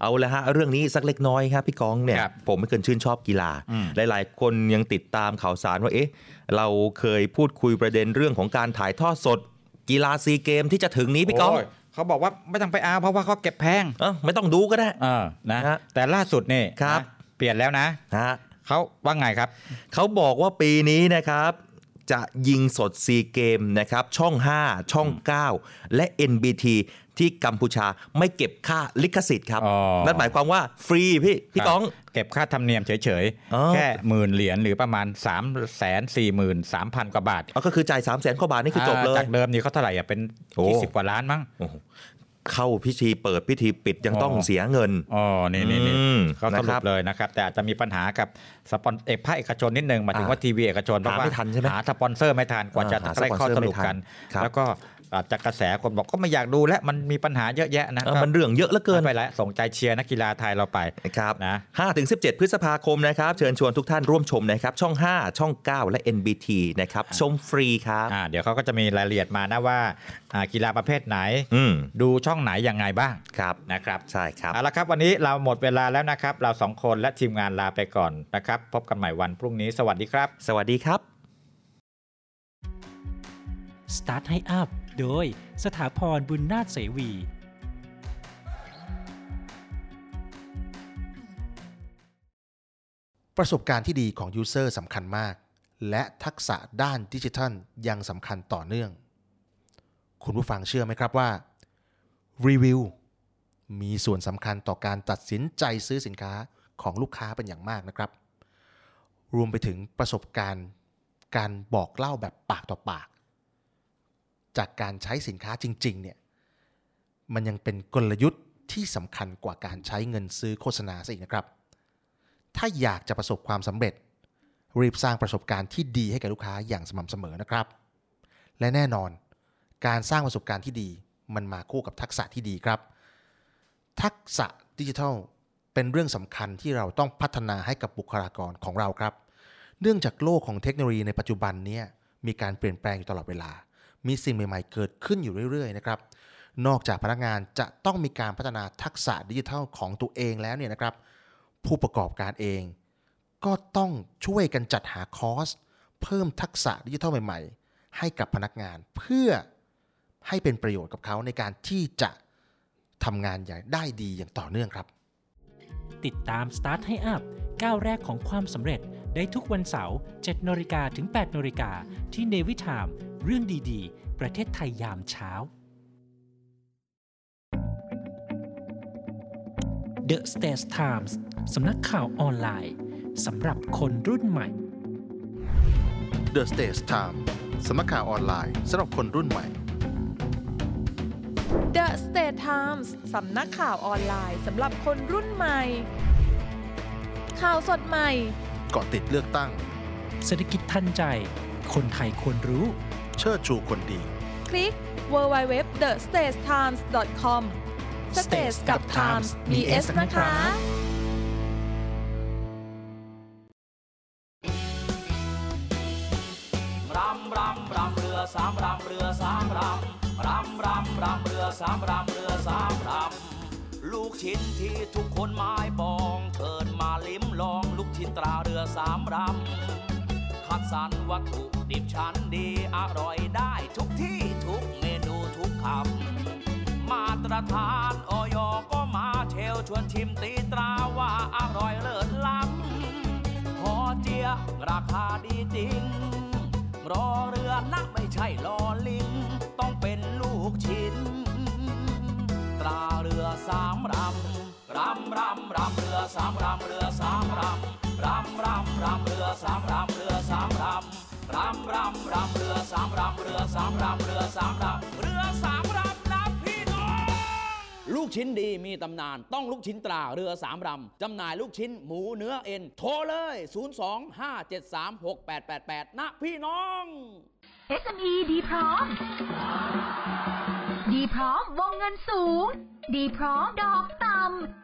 เอาละฮะเรื่องนี้สักเล็กน้อยครับพี่กองเนี่ยครับผมไม่เคยชื่นชอบกีฬาอืมหลาย ๆ คนยังติดตามข่าวสารว่าเอ๊ะเราเคยพูดคุยประเด็นเรื่องของการถ่ายทอดสด กีฬาซีเกมที่จะถึงนี้พี่กองโยเขาบอกว่าไม่ต้องไปเอาเพราะว่าเขาเก็บแพงเออไม่ต้องดูก็ได้เออนะฮะแต่ล่าสุดนี่ครับนะเป ลี่ยนแล้วนะฮะเขาว่าไงครับ เขาบอกว่าปีนี้นะครับ จะยิงสดซีเกมนะครับ ช่อง 5 ช่อง 9 และ NBT ที่กัมพูชาไม่เก็บค่าลิขสิทธิ์ครับอ๋อนั่นหมายความว่าฟรีพี่พี่ก้อง เก็บค่าธรรมเนียมเฉยอ๋อๆแค่หมื่นเหรียญหรือประมาณ 3 4 3 0 0 0 กว่าบาทเอาก็คือจ่าย 3 0 0แสนกว่าบาทนี่คือจบเลยาจากเดิมนี่เขาเท่าไหร่อะเป็นโอ้20 กว่าล้านมั้งโอ้โห เข้าพิธีเปิดพิธีปิดยังต้องอ๋อเสียเงินอ๋อนี่นี่นี่อืมเขาสนะครุรัปบเลยนะครับ แต่อาจจะมีปัญหากับสปอนเอกภาคเอกชนนิดนึงหมายถึงว่าทีวีเอกชนเพราะหาว่าไม่ทันใช่ไหมหาสปอนเซอร์ไม่ทันกว่าจะอ่าหาได้ข้อสปอนเซอร์สรุปไม่ทันกันครับแล้วก็ อาจจะกระแสคนบอกก็ไม่อยากดูและมันมีปัญหาเยอะแยะนะเออมันเรื่องเยอะเหลือเกินไม่ไปแล้วส่งใจเชียร์นักกีฬาไทยเราไปนะครับนะ5ถึง17พฤษภาคมนะครับ เชิญชวนทุกท่านร่วมชมนะครับ ช่อง 5 ช่อง 9 และ NBT นะครับชมฟรีครับอ่าเดี๋ยวเขาก็จะมีรายละเอียดมานะว่าอ่ากีฬาประเภทไหนอืมดูช่องไหนยังไงบ้างครับนะครับใช่ครับเอาละครับวันนี้เราหมดเวลาแล้วนะครับ เราสองคนและทีมงานลาไปก่อนนะครับ พบกันใหม่วันพรุ่งนี้สวัสดีครับ สวัสดีครับ Start ให้อัพโดยสถาพรบุญนาถเสวี ประสบการณ์ที่ดีของยูเซอร์สำคัญมาก และทักษะด้านดิจิทัลยังสำคัญต่อเนื่อง คุณผู้ฟังเชื่อไหมครับว่า รีวิวมีส่วนสำคัญต่อการตัดสินใจซื้อสินค้าของลูกค้าเป็นอย่างมากนะครับ รวมไปถึงประสบการณ์การบอกเล่าแบบปากต่อปาก จากการใช้สินค้าจริง ๆ เนี่ย มันยังเป็นกลยุทธ์ที่สำคัญกว่าการใช้เงินซื้อโฆษณาซะอีกนะครับ ถ้าอยากจะประสบความสำเร็จ รีบสร้างประสบการณ์ที่ดีให้กับลูกค้าอย่างสม่ำเสมอนะครับ และแน่นอน การสร้างประสบการณ์ที่ดี มันมาคู่กับทักษะที่ดีครับ ทักษะดิจิทัลเป็นเรื่องสำคัญที่เราต้องพัฒนาให้กับบุคลากรของเราครับ เนื่องจากโลกของเทคโนโลยีในปัจจุบันนี้มีการเปลี่ยนแปลงอยู่ตลอดเวลา มีสิ่งใหม่ๆ เกิดขึ้นอยู่เรื่อยๆนะครับนอกจากพนักงานจะต้องมีการพัฒนาทักษะดิจิทัลของตัวเองแล้วเนี่ยนะครับ ผู้ประกอบการเอง ก็ต้องช่วยกันจัดหาคอร์สเพิ่มทักษะดิจิทัลใหม่ ๆ ให้กับพนักงานเพื่อให้เป็นประโยชน์กับเขาในการที่จะทำงานอย่างได้ดีอย่างต่อเนื่องครับ ติดตาม Start ให้อัพก้าวแรกของความสำเร็จ ได้ทุกวันเสาร์7นาฬิกาถึง8นาฬิกาที่เนวิทาม เรื่องดีๆ ประเทศไทยยามเช้า The States Times สำนักข่าวออนไลน์สำหรับคนรุ่นใหม่ The Stage Time สำนักข่าวออนไลน์สำหรับคนรุ่นใหม่ The State Times สำนักข่าวออนไลน์สำหรับคนรุ่นใหม่ ข่าวสดใหม่ เกาะติดเลือกตั้ง เศรษฐกิจทันใจ คนไทยควรรู้ เชิดชูคนดี คลิก www.thestagetimes.com Stage กับ Times มี S นะคะ รำรำรำเรือสามรำเรือสามรำรำรำรำเรือสามรำเรือสามรำลูกชิ้นที่ทุกคนหมายปองเชิญมาลิ้ม ลองลูกชิ้นตราเรือสามรำ คัดสรรวัตถุดิบชั้นดีอร่อยได้ทุกที่ทุกเมนูทุกคำ มาตรฐานออยก็มาเชลชวนชิมตีตราว่าอร่อยเลิศล้ำหอเจียราคาดีจริง รอเรือนะไม่ใช่ลอลิง ต้องเป็นลูกชิ้น ตราเรือสามรำ รำรำรำเรือสามรำเรือสามรำรำรำรำเรือสามรำเรือสามรำรำรำรำเรือสามรำเรือสามรำเรือสามรำเรือสามรำนะพี่น้องลูกชิ้นดีมีตำนานต้องลูกชิ้นตราเรือสามรำจำหน่ายลูกชิ้นหมูเนื้อเอ็นโทรเลย 025736888 นะพี่น้อง SME ดีพร้อม ดีพร้อมวงเงินสูง ดีพร้อมดอกต่ำ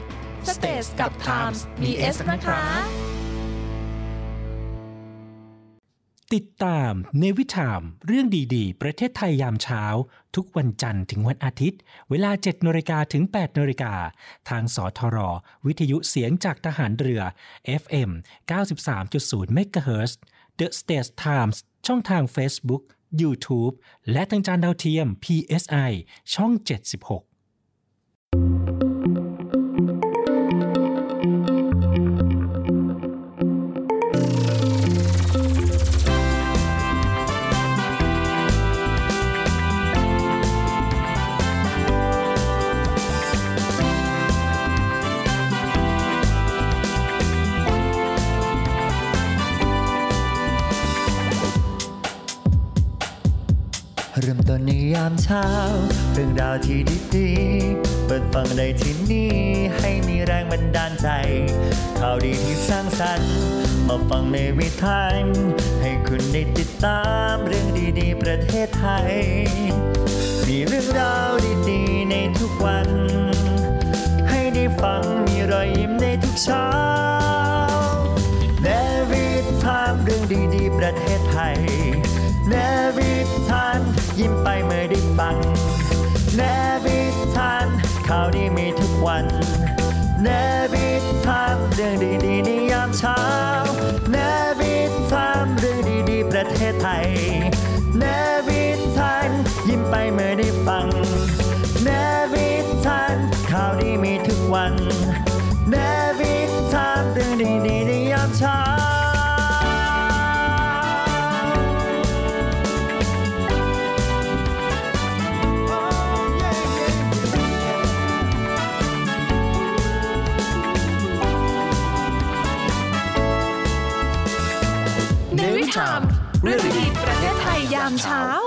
www.thestagetimes.com Stage กับ Times มี S นะคะ ติดตามเนวิทามเรื่องดีๆ ประเทศไทยยามเช้า ทุกวันจันทร์ถึงวันอาทิตย์ เวลา 7นาฬิกาถึง8นาฬิกาทางสทร วิทยุเสียงจากทหารเรือ FM 93.0 MHz The States Times ช่องทาง Facebook YouTube และทางจานดาวเทียม PSI ช่อง 76 ยามเช้า เรื่องราวที่ดีๆ เปิดฟังได้ที่นี่ให้มีแรงบันดาลใจ ข่าวดีที่สร้างสรรค์ มาฟังในวิถีให้คุณได้ติดตามเรื่องดีๆ ประเทศไทย มีเรื่องราวดีๆ ในทุกวัน ให้ได้ฟังมีรอยยิ้มในทุกเช้าเนวิทามเรื่องดีๆ ประเทศไทยเนวิทาน ยิ้มไปเมื่อได้ฟังเนบิทันข่าวดีมีทุกวันเนบิทันเรื่องดีๆในยามเช้า เ